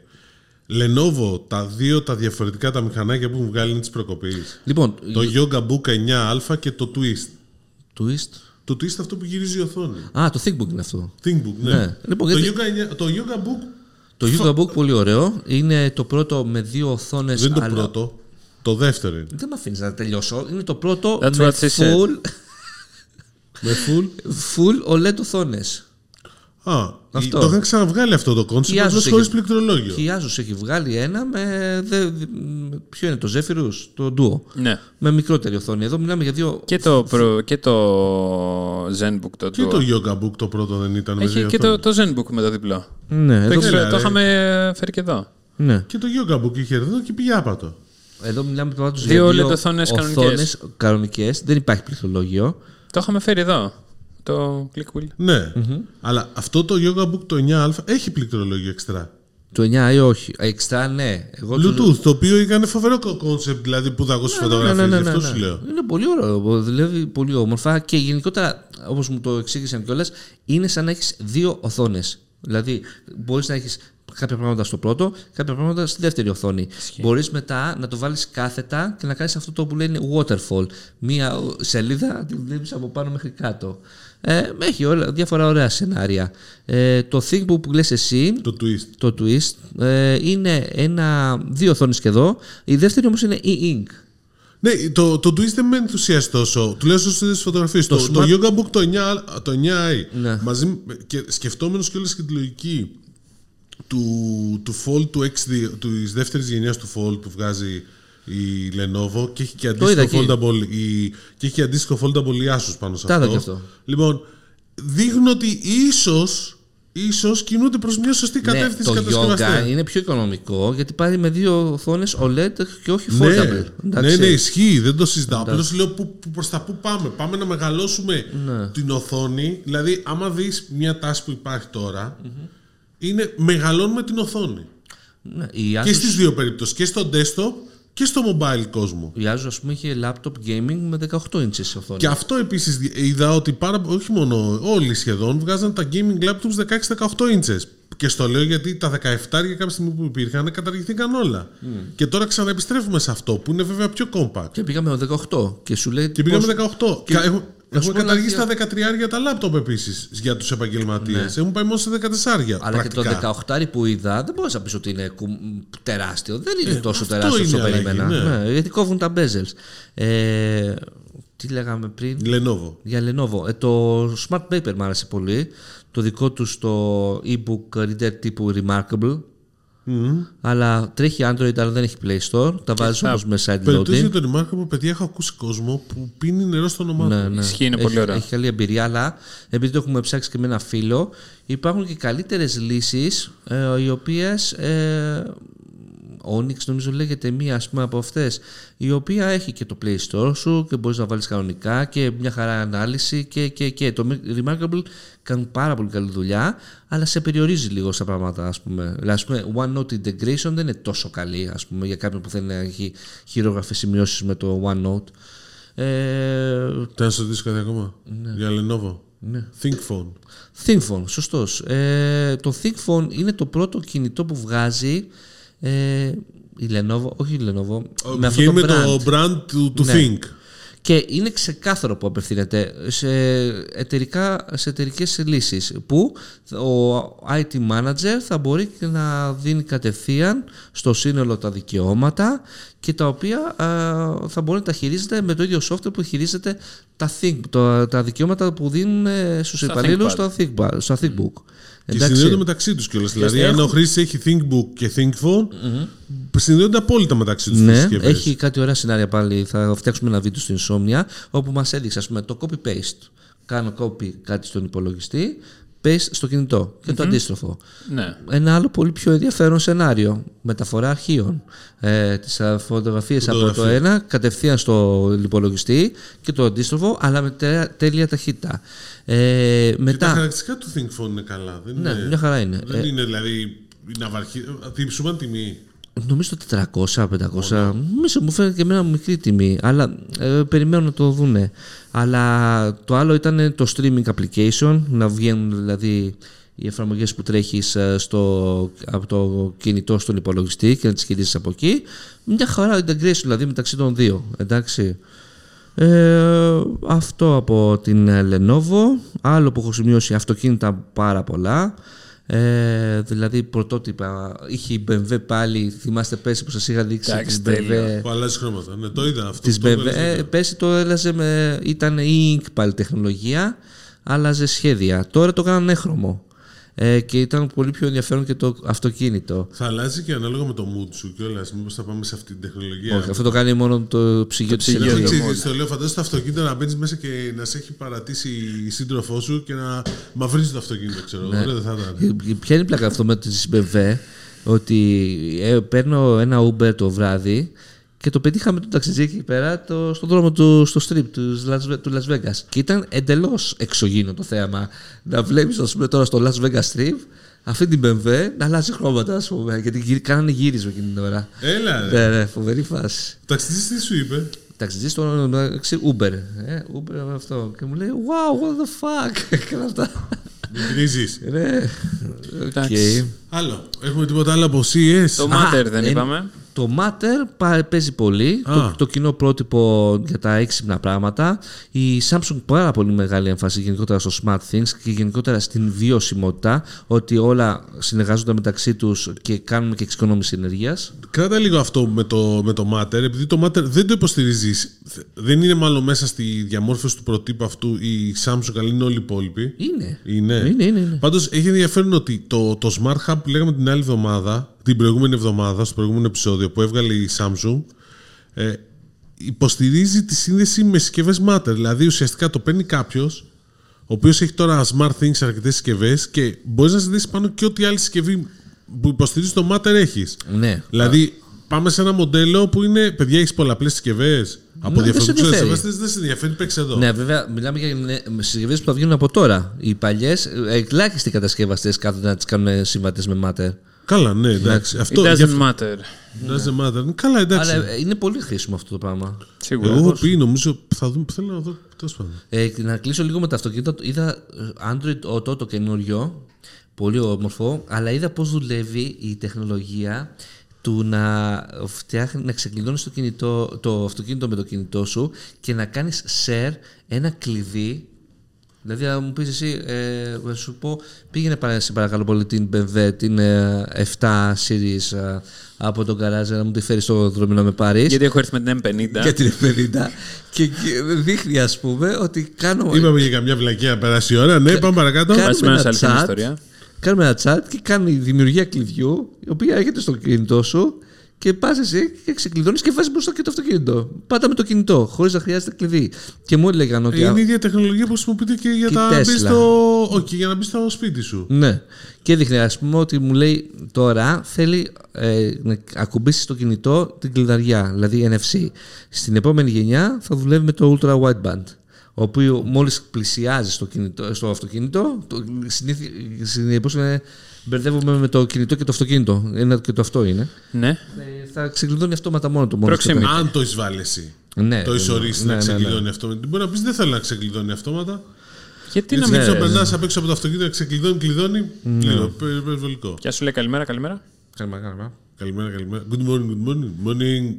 Lenovo, τα δύο τα διαφορετικά τα μηχανάκια που έχουν βγάλει είναι της προκοπής. Λοιπόν, Το Yoga Book 9α και το Twist. twist; Το Twist αυτό που γυρίζει η οθόνη. Α, το ThinkBook είναι αυτό. ThinkBook, ναι. Ναι. Λοιπόν, το, γιατί- yoga, 9 το Yoga Book Το Yoga Book πολύ ωραίο. Είναι το πρώτο με δύο οθόνες. δεν είναι το πρώτο. Το δεύτερο είναι. Δεν με αφήνεις να τελειώσω. Είναι το πρώτο That's με what she said. full, Με full; full OLED οθόνες. Α, Αυτό. το είχαν ξαναβγάλει αυτό το Η κόνσεπτ, Asus απλώ χωρίς έχει- πληκτρολόγιο. Και η Asus έχει βγάλει ένα με. Δε, δε- ποιο είναι το Zephyrus, το Duo. Ναι. Με μικρότερη οθόνη. Εδώ μιλάμε για δύο. Και το, προ, και το ZenBook το Και Duo. το Yoga Book το πρώτο δεν ήταν με Έχει δύο και το, οθόνες. το ZenBook με το διπλό. Ναι, Το, εδώ, έχεις- έλα, το ρε. είχαμε φέρει και εδώ. ναι. Και το Yoga Book είχε εδώ και πήγε άπατο. εδώ μιλάμε πάντως Δύο για OLED οθόνες κανονικές. οθόνες κανονικές. Δεν υπάρχει πληκτρολόγιο. Το είχαμε φέρει εδώ. Το Click Wheel. Ναι, αλλά αυτό το Yoga Book το 9α έχει πληκτρολόγιο εξτρά. Το 9 ή όχι. Εξτρά, ναι. Εγώ το- Bluetooth, το οποίο έκανε φοβερό κόνσεπτ, δηλαδή που δαγώσει Ναι, ναι, φωτογραφίες. ναι, ναι, Γι' αυτό ναι, σου ναι. λέω. Είναι πολύ ωραίο. Δουλεύει πολύ όμορφα και γενικότερα, όπως μου το εξήγησαν κιόλας, είναι σαν να έχεις δύο οθόνες. Δηλαδή, μπορείς να έχεις κάποια πράγματα στο πρώτο, κάποια πράγματα στη δεύτερη οθόνη. Μπορείς μετά να το βάλεις κάθετα και να κάνεις αυτό το που λένε waterfall. Μία σελίδα τη βλέπει από πάνω μέχρι κάτω. Ε, έχει όλα, διάφορα ωραία σενάρια. Ε, το ThinkBook που λες εσύ, Το twist. το twist, ε, είναι ένα, δύο οθόνες και εδώ. Η δεύτερη όμως είναι e-ink. Ναι, το, το twist δεν με ενθουσιάζει τόσο. Τουλάχιστον στι φωτογραφίες. Το, το, smart- Yoga Book το 9, το 9i, Ναι. μαζί με- και σκεφτόμενος κιόλας και τη λογική του, του Fold του X2, της δεύτερης γενιάς του Fold που βγάζει η Lenovo και έχει και είδα αντίστοιχο εκεί. foldable, η, και έχει και αντίστοιχο foldable η Asus πάνω σε Τα είδα αυτό. και αυτό. Λοιπόν, δείχνουν ότι ίσως, ίσως κινούνται προς μια σωστή Ναι, κατεύθυνση το κατασκευαστέ. yoga είναι πιο οικονομικό γιατί πάρει με δύο οθόνες OLED και όχι Ναι, foldable. ναι, Εντάξει. ναι, ισχύει, δεν το συζητάω. Απλώς λέω που, που, προς τα πού πάμε. Πάμε να μεγαλώσουμε Ναι. την οθόνη. Δηλαδή, άμα δεις μια τάση που υπάρχει τώρα, είναι μεγαλώνουμε την οθόνη. Ναι, η Και Asus, στις δύο περιπτώσεις. Και στο desktop και στο mobile κόσμο. η Asus ας πούμε είχε laptop gaming με 18 inches οθόνη. Και αυτό επίσης είδα ότι πάρα, όχι μόνο όλοι σχεδόν βγάζαν τα gaming laptops 16-18 inches. Και στο λέω γιατί τα 17 για κάποια στιγμή που υπήρχαν καταργηθήκαν όλα. Και τώρα ξαναεπιστρέφουμε σε αυτό που είναι βέβαια πιο compact. Και πήγαμε με 18 και σου λέει Και πήγαμε πώς- 18. και- Και έχουμε, να σου έχουμε πω καταργήσει αλήθεια. τα 13 τα λάπτοπ επίσης για τους επαγγελματίες. Έχουν πάει μόνο σε 14. Ναι. Αλλά πρακτικά. και το 18 που είδα δεν μπορείς να πεις ότι είναι κου- τεράστιο. Δεν είναι τόσο Ε, αυτό τεράστιο όσο είναι αλλαγή, περίμενα. ναι. Ναι, γιατί κόβουν τα bezels. Ε, τι λέγαμε πριν; Lenovo. Για Lenovo. Ε, το Smart Paper μου άρεσε πολύ. Το δικό τους το e-book reader τύπου Remarkable. Αλλά τρέχει Android, αλλά δεν έχει Play Store. Τα βάζεις θα- όμως με side Περιπτώσει για loading. το Remarkable, παιδιά, έχω ακούσει κόσμο που πίνει νερό στο όνομά του. Ναι, ναι. Ισχύει, είναι έχει, πολύ ωραίο. Έχει καλή εμπειρία, αλλά επειδή το έχουμε ψάξει και με ένα φίλο, υπάρχουν και καλύτερες λύσεις ε, οι οποίες. Ε, Onyx νομίζω λέγεται μία ας πούμε, από αυτές η οποία έχει και το Play Store σου και μπορείς να βάλεις κανονικά και μια χαρά ανάλυση και, και, και. το Remarkable κάνει πάρα πολύ καλή δουλειά αλλά σε περιορίζει λίγο στα πράγματα ας πούμε. Δηλαδή, ας πούμε OneNote integration δεν είναι τόσο καλή ας πούμε, για κάποιον που θέλει να έχει χειρόγραφες σημειώσεις με το OneNote ε, Θέλω να σου ρωτήσω κάτι ακόμα; Ναι. Για Lenovo; ThinkPhone. ThinkPhone, σωστός. Ε, το ThinkPhone είναι το πρώτο κινητό που βγάζει ε, η Lenovo, όχι η Lenovo, με αυτό Βγαίνει το με brand. το brand του, του Ναι. Think. Και είναι ξεκάθαρο που απευθύνεται σε, εταιρικά, σε εταιρικές λύσεις που ο IT manager θα μπορεί και να δίνει κατευθείαν στο σύνολο τα δικαιώματα και τα οποία α, θα μπορεί να τα χειρίζεται με το ίδιο software που χειρίζεται τα, think, τα, τα δικαιώματα που δίνουν ε, στους Στα υπαλλήλους ThinkPad. στο, ThinkPad, στο ThinkBook. Και συνδέονται μεταξύ τους κιόλας. Δηλαδή, αν ο χρήστη έχει ThinkBook και ThinkPhone, συνδέονται απόλυτα μεταξύ τους. Ναι, έχει κάτι ωραία σενάρια πάλι. Θα φτιάξουμε ένα βίντεο στην Insomnia όπου μας έδειξε ας πούμε, το copy-paste. Κάνω copy κάτι στον υπολογιστή, paste στο κινητό και το αντίστροφο. Ναι. Ένα άλλο πολύ πιο ενδιαφέρον σενάριο. Μεταφορά αρχείων. Ε, Τις φωτογραφίες από το Φωτογραφία. ένα κατευθείαν στο υπολογιστή και το αντίστροφο, αλλά με τε- τέλεια ταχύτητα. Ε, Και τα μετά. χαρακτηριστικά του ThinkPhone είναι καλά. Δεν Ναι, είναι, μια χαρά είναι. Δεν είναι δηλαδή. Να βαρχεί. Τύψουμε τιμή. Νομίζω το 400-500. Νομίζω μου φαίνεται και εμένα μικρή τιμή. Αλλά ε, περιμένω να το δούνε. Αλλά το άλλο ήταν το streaming application. Να βγαίνουν δηλαδή οι εφαρμογές που τρέχεις από το κινητό στον υπολογιστή και να τις χειρίζει από εκεί. Μια χαρά integration δηλαδή μεταξύ των δύο. Εντάξει. Ε, αυτό από την ε, Lenovo. Άλλο που έχω σημειώσει αυτοκίνητα πάρα πολλά. Ε, δηλαδή πρωτότυπα. Είχε η BMW πάλι, θυμάστε πέρσι που σας είχα δείξει Εντάξει, την τέλειο. BMW. Που αλλάζει χρώματα. Ναι, το είδα αυτό. Της το BMW. έβγαλες Ε, δίπλα. πέρσι το έλαζε με. ήταν e-ink πάλι τεχνολογία, άλλαζε σχέδια. Τώρα το κάνανε έχρωμο. Ε, και ήταν πολύ πιο ενδιαφέρον και το αυτοκίνητο. Θα αλλάζει και ανάλογα με το mood σου κιόλας. Μήπως θα πάμε σε αυτή την τεχνολογία. Όχι, αυτό το κάνει μόνο το ψυγείο της ψυγείο, ενέργεια. το Έτσι, mood. στο λέω, φαντάζομαι το αυτοκίνητο να μπαίνεις μέσα και να σε έχει παρατήσει η σύντροφό σου και να μαυρίζεις το αυτοκίνητο, ξέρω Ναι. εγώ. Ωραίο δεν θα ήταν. Ε, Ποια είναι η πλάκα αυτό με τη BMW, ότι ε, παίρνω ένα Uber το βράδυ και το πετύχαμε τον ταξιτζή εκεί πέρα το, στον δρόμο του, στο strip του Las, του Las Vegas. Και ήταν εντελώς εξωγήινο το θέαμα. Να βλέπεις, ας πούμε, τώρα στο Las Vegas Strip αυτή την BMW να αλλάζει χρώματα, ας πούμε. Γιατί γύρι- κάνανε γύρισμα εκείνη την ώρα. Έλα, ρε. Ναι, ναι, φοβερή φάση. Ο ταξιτζής τι σου είπε; Ταξιτζή στο μεταξύ Uber. Ε, Uber αυτό. Και μου λέει, Wow, what the fuck; Και όλα αυτά. Με κράζει. Ναι. Εντάξει. Οκ. Άλλο. Έχουμε τίποτα άλλο από CES. Το Α, Matter δεν ε, είπαμε. Το Matter πα- παίζει πολύ. Α. Το, το κοινό πρότυπο για τα έξυπνα πράγματα. Η Samsung πάρα πολύ μεγάλη έμφαση γενικότερα στο Smart Things και γενικότερα στην βιωσιμότητα. Ότι όλα συνεργάζονται μεταξύ τους και κάνουμε και εξοικονόμηση ενεργεία. Κράτα λίγο αυτό με το, με το Matter, επειδή το Matter δεν το υποστηρίζεις. Δεν είναι μάλλον μέσα στη διαμόρφωση του προτύπου αυτού η Samsung, αλλά είναι όλοι οι υπόλοιποι. Είναι. Είναι. Είναι, είναι, είναι. Πάντως έχει ενδιαφέρον ότι το, το Smart Hub που λέγαμε την άλλη εβδομάδα, την προηγούμενη εβδομάδα, στο προηγούμενο επεισόδιο που έβγαλε η Samsung, ε, υποστηρίζει τη σύνδεση με συσκευές Matter. Δηλαδή ουσιαστικά το παίρνει κάποιος, ο οποίος έχει τώρα Smart Things σε αρκετές συσκευές και μπορείς να συνδέσεις πάνω και ό,τι άλλη συσκευή που υποστηρίζεις το Matter έχεις. Ναι. Δηλαδή, πάμε σε ένα μοντέλο που είναι, παιδιά, έχεις πολλαπλές συσκευές. Από Ναι, δεν σε διαφορετικούς ενδιαφέρει. κατασκευαστέ δεν σε ενδιαφέρει, παίξε εδώ. Ναι, βέβαια, μιλάμε για συσκευές που θα βγαίνουν από τώρα. Οι παλιές, ελάχιστοι κατασκευαστές κάθονται να τις κάνουν συμβατές με Matter. Καλά, ναι, εντάξει. It Αυτό γι' αυτό- doesn't matter. doesn't matter. Καλά, εντάξει. Αλλά ε, είναι πολύ χρήσιμο αυτό το πράγμα. Σίγουρα. Εγώ έχω πει, νομίζω, θα δούμε, θέλω να δω, τέλος πάντων. Ε, και να κλείσω λίγο με τα αυτοκίνητα. Είδα ε, Android Auto το καινούριο, πολύ όμορφο, αλλά είδα πώς δουλεύει η τεχνολογία του να, φτιάχνει, να ξεκλειδώνεις το, κινητό, το αυτοκίνητο με το κινητό σου και να κάνεις share ένα κλειδί Δηλαδή, να μου πεις εσύ, ε, να σου πω, πήγαινε παρα- σε παρακαλώ πολύ την BMW, την ε, 7 series ε, από τον καράζ να μου τη φέρεις στο δρόμο να με πάρει. Γιατί έχω έρθει με την M50. Για την 50 και, και δείχνει ας πούμε ότι κάνω. Είπαμε για καμιά βλακία να περάσει η ώρα. Ναι, πάμε παρακάτω. Κα- Πάμε κάνουμε σε ένα αληθινή chat. ιστορία. Κάνουμε ένα chat και κάνει δημιουργία κλειδιού, η οποία έρχεται στο κινητό σου και πας εσύ και ξεκλειδώνεις και βάζεις μπροστά και το αυτοκίνητο. Πάτα με το κινητό, χωρίς να χρειάζεται κλειδί. Και μου έλεγαν ότι. Είναι η ίδια τεχνολογία που χρησιμοποιείται και για, Και τα η μπεις Tesla. στο... Όχι, για να μπεις στο σπίτι σου. Ναι. Και έδειχνε, ας πούμε, ότι μου λέει τώρα θέλει ε, να ακουμπήσεις στο κινητό την κλειδαριά, δηλαδή NFC. Στην επόμενη γενιά θα δουλεύει με το Ultra Wideband. Ο οποίο μόλις πλησιάζει στο, κινητό, στο αυτοκίνητο, το, συνήθι, συνήθως είναι, μπερδεύομαι με το κινητό και το αυτοκίνητο. Ένα και το αυτό είναι. Ναι. Ε, θα ξεκλειδώνει αυτόματα μόνο του. Μόλις το Proximity. κάνει. Αν το εισβάλλει εσύ. Ναι, το έχει ορίσει ναι, να ναι, ναι. ξεκλειδώνει αυτόματα. Μπορεί να πεις δεν θέλω να ξεκλειδώνει αυτόματα. Γιατί να Έτσι μην. και ναι, περνά απ' έξω από το αυτοκίνητο να ξεκλειδώνει, κλειδώνει. Λίγο πε- υπερβολικό. Και σου λέει καλημέρα, καλημέρα. Καλημέρα, καλημέρα. Καλημέρα, καλημέρα. Good morning, good morning. Morning.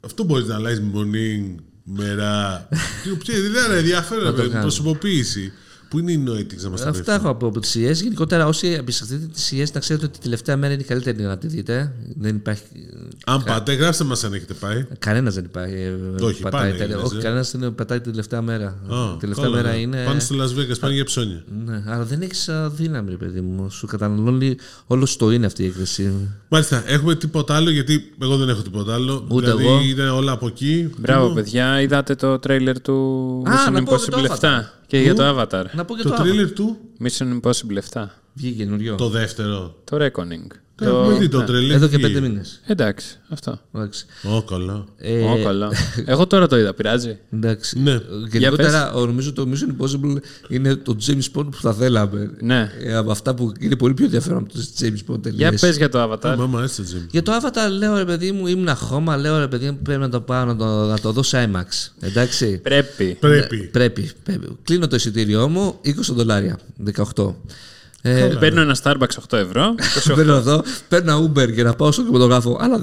Αυτό μπορείς να αλλάζεις morning, μέρα. Τι- ποια- Δεν είναι ενδιαφέρον. το παιδί, κάνω. Προσωποποίηση. Πού είναι οι noetics να μας τα Αυτά έχω από, από τις CES. Γενικότερα, όσοι επισκεφτείτε τις CES, να ξέρετε ότι τη τελευταία μέρα είναι η καλύτερη να τη δείτε. Δεν υπάρχει. Αν πάτε, γράψτε μας αν έχετε πάει. Κανένας δεν υπάρχει. ε, Όχι, πατάει πάνε, τέλεια. λες, Όχι, ε. κανένας δεν πατάει τη τελευταία μέρα. Α, τελευταία καλά, μέρα ναι. είναι. Πάνε στο Las Vegas, πάνε για ψώνια. Ναι, αλλά δεν έχεις δύναμη, ρε παιδί μου. Σου καταναλώνει όλο το είναι αυτή η έκθεση. Μάλιστα, έχουμε τίποτα άλλο γιατί εγώ δεν έχω τίποτα άλλο. Ούτε δηλαδή εγώ. είναι όλα από εκεί. Μπράβο, Τι- παιδιά. Είδατε το τρέιλερ του Α, Mission να πω και το Impossible 7 Avatar. και για το Avatar. Να πω και Το το, άλλο. τρίλερ του, Mission Impossible 7. Βγήκε καινούριο. το δεύτερο. Το Reckoning. Το έχουμε δει το ναι. τρέλερ. Εδώ και τι πέντε είναι. μήνες. Εντάξει, αυτό. Ω, καλά. Ε, Ω, καλά. Εγώ τώρα το είδα, πειράζει. Εντάξει. Ναι. Γενικότερα, ο- νομίζω το Mission Impossible είναι το James Bond που θα θέλαμε. Ναι. Ε, από αυτά που είναι πολύ πιο ενδιαφέρον από το James Bond τελείως. Για πες για το Avatar. Μάμα, έτσι το Jim. Για το Avatar λέω ρε παιδί μου, ήμουν χώμα, λέω ρε παιδί μου, πρέπει να το πάω να το, να το δω σε IMAX. Εντάξει. Πρέπει. Πρέπει. Πρέπει, πρέπει. Κλείνω το εισιτήριό μου, 20 δολάρια, 18. Ε, Παίρνω ένα Starbucks 8 ευρώ. Παίρνω εδώ, παίρνω ένα Uber για να πάω στο κινηματογράφο άλλα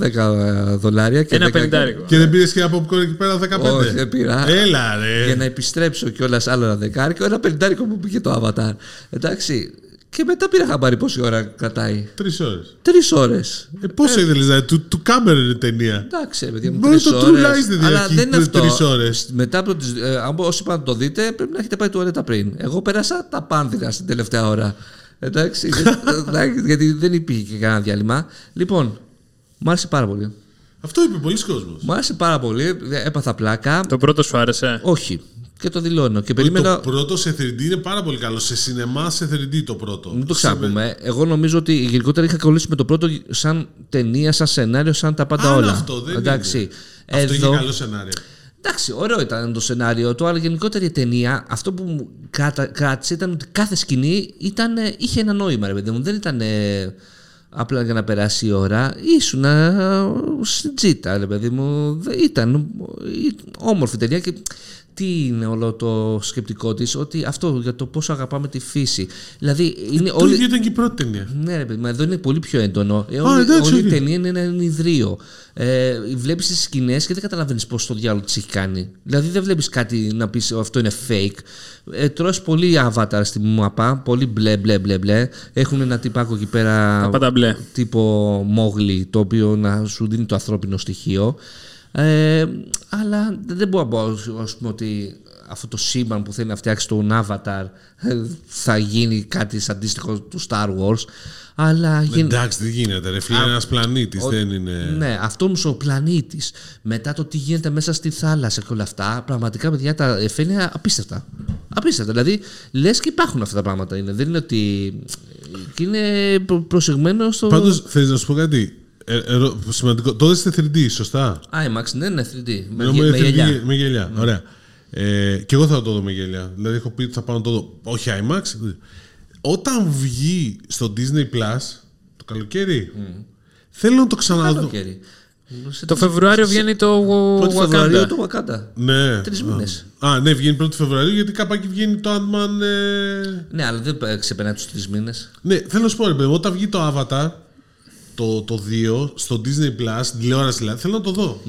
10 δολάρια. Και Ένα 10 πεντάρικο. Και δεν πήρες και ένα popcorn εκεί πέρα 15. Όχι, δεν πήρα. Έλα, ρε. Για να επιστρέψω κιόλας άλλο ένα δεκάρικο, ένα πεντάρικο που πήγε το Avatar. Εντάξει. Και μετά πήρα χαμπάρι πόση ώρα κρατάει. Τρεις ώρες. Τρεις ώρες. Ε, πόσο ήθελες να. Του, του Κάμερον είναι ταινία. Εντάξει, ρε παιδιά μου, Μόνο τρεις το True ώρες. Lies δεν Αλλά διαρκεί δεν είναι αυτό. τρεις ώρες. Μετά από τις, ε, αν όσοι πάνε να το δείτε, πρέπει να έχετε πάει τουαλέτα πριν. Εγώ πέρασα τα πάνθυνα στην τελευταία ώρα. Εντάξει, γιατί- εντάξει, γιατί δεν υπήρχε και κανένα διάλειμμα. Λοιπόν, μου άρεσε πάρα πολύ. Αυτό είπε πολλοί κόσμος. Μου άρεσε πάρα πολύ. Έπαθα πλάκα. Το πρώτο σου άρεσε; Όχι. Και το δηλώνω. Και περίμενα. Το πρώτο σε 3D είναι πάρα πολύ καλό. Σε σινεμά σε 3D το πρώτο. Μην το ξαναπούμε. Εγώ νομίζω ότι γενικότερα είχα κολλήσει με το πρώτο σαν ταινία, σαν σενάριο, σαν τα πάντα Άλλο όλα. αυτό, δεν Εντάξει. είναι. Αυτό είχε Εδώ, καλό σενάριο. Εντάξει, ωραίο ήταν το σενάριο του, αλλά γενικότερα η ταινία, αυτό που μου κράτα- κράτησε ήταν ότι κάθε σκηνή ήταν, ε, είχε ένα νόημα, ρε παιδί μου. Δεν ήταν ε, απλά για να περάσει η ώρα. Ήσουν ε, στην τζίτα, ρε παιδί μου. Δεν- Ήταν ε, όμορφη ταινία και τι είναι όλο το σκεπτικό της, ότι αυτό για το πόσο αγαπάμε τη φύση. Δηλαδή, είναι Το όλοι... ίδιο ήταν και η πρώτη ταινία. Ναι, ρε παιδί, μα εδώ είναι πολύ πιο έντονο. Ε, όλη, εντάξει, όλη η οκ. ταινία είναι ένα ενιδρίο. Ε, βλέπεις τις σκηνές και δεν καταλαβαίνεις πώς το διάλογο τη έχει κάνει. Δηλαδή δεν βλέπεις κάτι να πεις αυτό είναι fake. Ε, τρως πολύ avatar στη μαπά, πολύ μπλε μπλε μπλε μπλε. Έχουν ένα τυπάκο εκεί πέρα. Τα πάντα μπλε. Τύπο Μόγλι, το οποίο να σου δίνει το ανθρώπινο στοιχείο. Ε, αλλά δεν μπορώ να πω ας πούμε, ότι αυτό το σύμπαν που θέλει να φτιάξει τον Avatar ε, θα γίνει κάτι σαν αντίστοιχο του Star Wars. Αλλά γι- Εντάξει, δεν γίνεται. Ρε φίλε, ένας πλανήτης δεν είναι. ναι, αυτό όμως ο πλανήτης, μετά το τι γίνεται μέσα στη θάλασσα και όλα αυτά, πραγματικά παιδιά τα εφέ είναι απίστευτα. Απίστευτα. Δηλαδή, λες και υπάρχουν αυτά τα πράγματα. Είναι. Δεν είναι ότι. και είναι προ- προσεγμένο στο. Πάντως, θέλει να σου πω κάτι; Ε, ε, σημαντικό. Το είδε 3D, σωστά; IMAX, ναι, ναι, 3D. Με, Ενώ γε- με με 3D γυαλιά. Με γυαλιά. Ωραία. Ε, και εγώ θα το δω με γυαλιά. Δηλαδή, έχω πει ότι θα πάω να το δω. Όχι IMAX. Όταν βγει στο Disney Plus το καλοκαίρι, θέλω να το ξαναδώ. Καλοκαίρι; Σε Το Φεβρουάριο βγαίνει το πρώτη Φεβρουαρίου Wakanda. το Wakanda. Ναι. Τρεις Α. μήνες. Α, ναι, βγαίνει 1η Φεβρουαρίου γιατί κάπου βγαίνει το Ant-Man. Ε... Ναι, αλλά δεν ε, ξεπερνάει τους τρεις μήνες. Ναι, θέλω να σου πω, ρε παιδί, μου, όταν βγει το Avatar, το, το 2, στο Disney Plus, στην τηλεόραση δηλαδή, θέλω να το δω.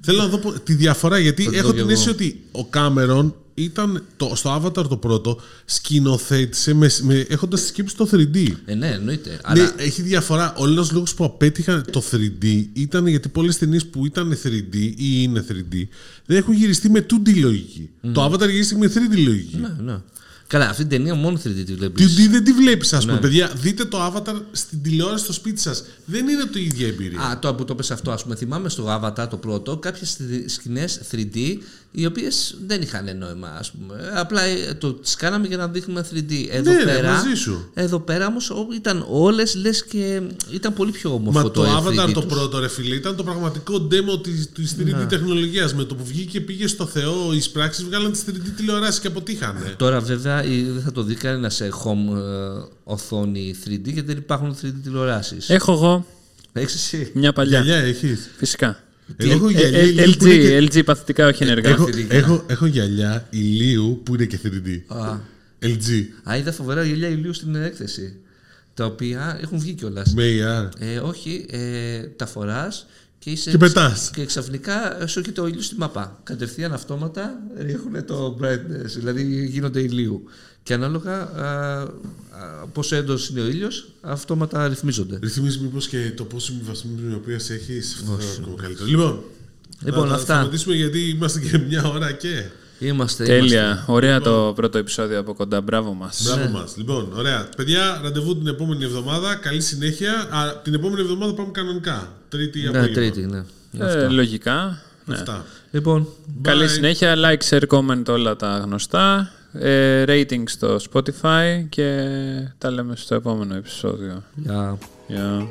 Θέλω να δω πο- τη διαφορά, γιατί Θα το έχω δω την κι αίσθηση εγώ. ότι ο Κάμερον ήταν το, στο Avatar το πρώτο, σκηνοθέτησε με, με, έχοντας τη σκέψη το 3D. Ε, ναι, εννοείται. Ναι, Αλλά έχει διαφορά. Ο ένα λόγο που απέτυχαν το 3D ήταν γιατί πολλέ ταινίε που ήταν 3D ή είναι 3D δεν έχουν γυριστεί με 2D λογική. Το Avatar γυρίστηκε με 3D λογική. ναι, ναι. Καλά, αυτή την ταινία μόνο 3D τη βλέπεις. 2D δεν τη βλέπεις, ας Ναι. πούμε. Παιδιά, δείτε το Avatar στην τηλεόραση στο σπίτι σας. Δεν είναι το ίδια εμπειρία. Α, τώρα που το πες αυτό, ας πούμε, θυμάμαι στο Avatar το πρώτο κάποιες σκηνές 3D οι οποίες δεν είχαν νόημα, ας πούμε. Απλά ε, το τις κάναμε για να δείχνουμε 3D. Εδώ Ναι, ρε, πέρα, μαζί σου. Εδώ πέρα όμως ό, ήταν όλες λες και ήταν πολύ πιο όμορφο Μα το, ε, Avatar 3D το τους. πρώτο ρε φίλε ήταν το πραγματικό demo της, της 3D Ναι. τεχνολογίας. Με το που βγήκε πήγε στο Θεό, οι πράξεις βγάλαν τις 3D τηλεοράσεις και αποτύχανε. Τώρα βέβαια η- δεν θα το δει κανένας σε home ε, οθόνη 3D γιατί δεν υπάρχουν 3D τηλεοράσεις. Έχω εγώ Έχεις εσύ; μια παλιά. Γυαλιά έχεις. Φυσικά. Εγώ έχω Ε, γυαλιά ε, ηλίου που είναι και- LG, LG παθητικά όχι ενεργά. Έχω, θηρίδια. έχω, έχω γυαλιά ηλίου που είναι και 3D. Α, LG. α, είδα φοβερά γελιά ηλίου στην έκθεση. Τα οποία έχουν βγει κιόλας. Με AR. Ε, όχι, ε, τα φοράς και είσαι. Και πετάς. Και ξαφνικά σου έρχεται ο ήλιος στη μαπά. Κατευθείαν αυτόματα ρίχνουν το brightness, δηλαδή γίνονται ηλίου. Και ανάλογα α, α, πόσο έντονο είναι ο ήλιος, αυτόματα ρυθμίζονται. Ρυθμίζει μήπως και το πόσο βαθμιοποιία έχεις. Αυτό θα είναι ακόμα καλύτερο. Λοιπόν, Λοιπόν, θα, αυτά. Θα σταματήσουμε γιατί είμαστε και μια ώρα και. Είμαστε. Τέλεια. είμαστε. Ωραία το πρώτο επεισόδιο από κοντά. Μπράβο μας. Μπράβο μας. Λοιπόν, ωραία. Παιδιά, ραντεβού την επόμενη εβδομάδα. Καλή συνέχεια. Α, την επόμενη εβδομάδα πάμε κανονικά. Τρίτη Ναι, απόγευμα. τρίτη, ναι. Ε, λογικά. Ναι. Αυτά. Λοιπόν, Καλή Bye. συνέχεια. Like, share, comment όλα τα γνωστά. Ε, rating στο Spotify και τα λέμε στο επόμενο επεισόδιο. για Γεια.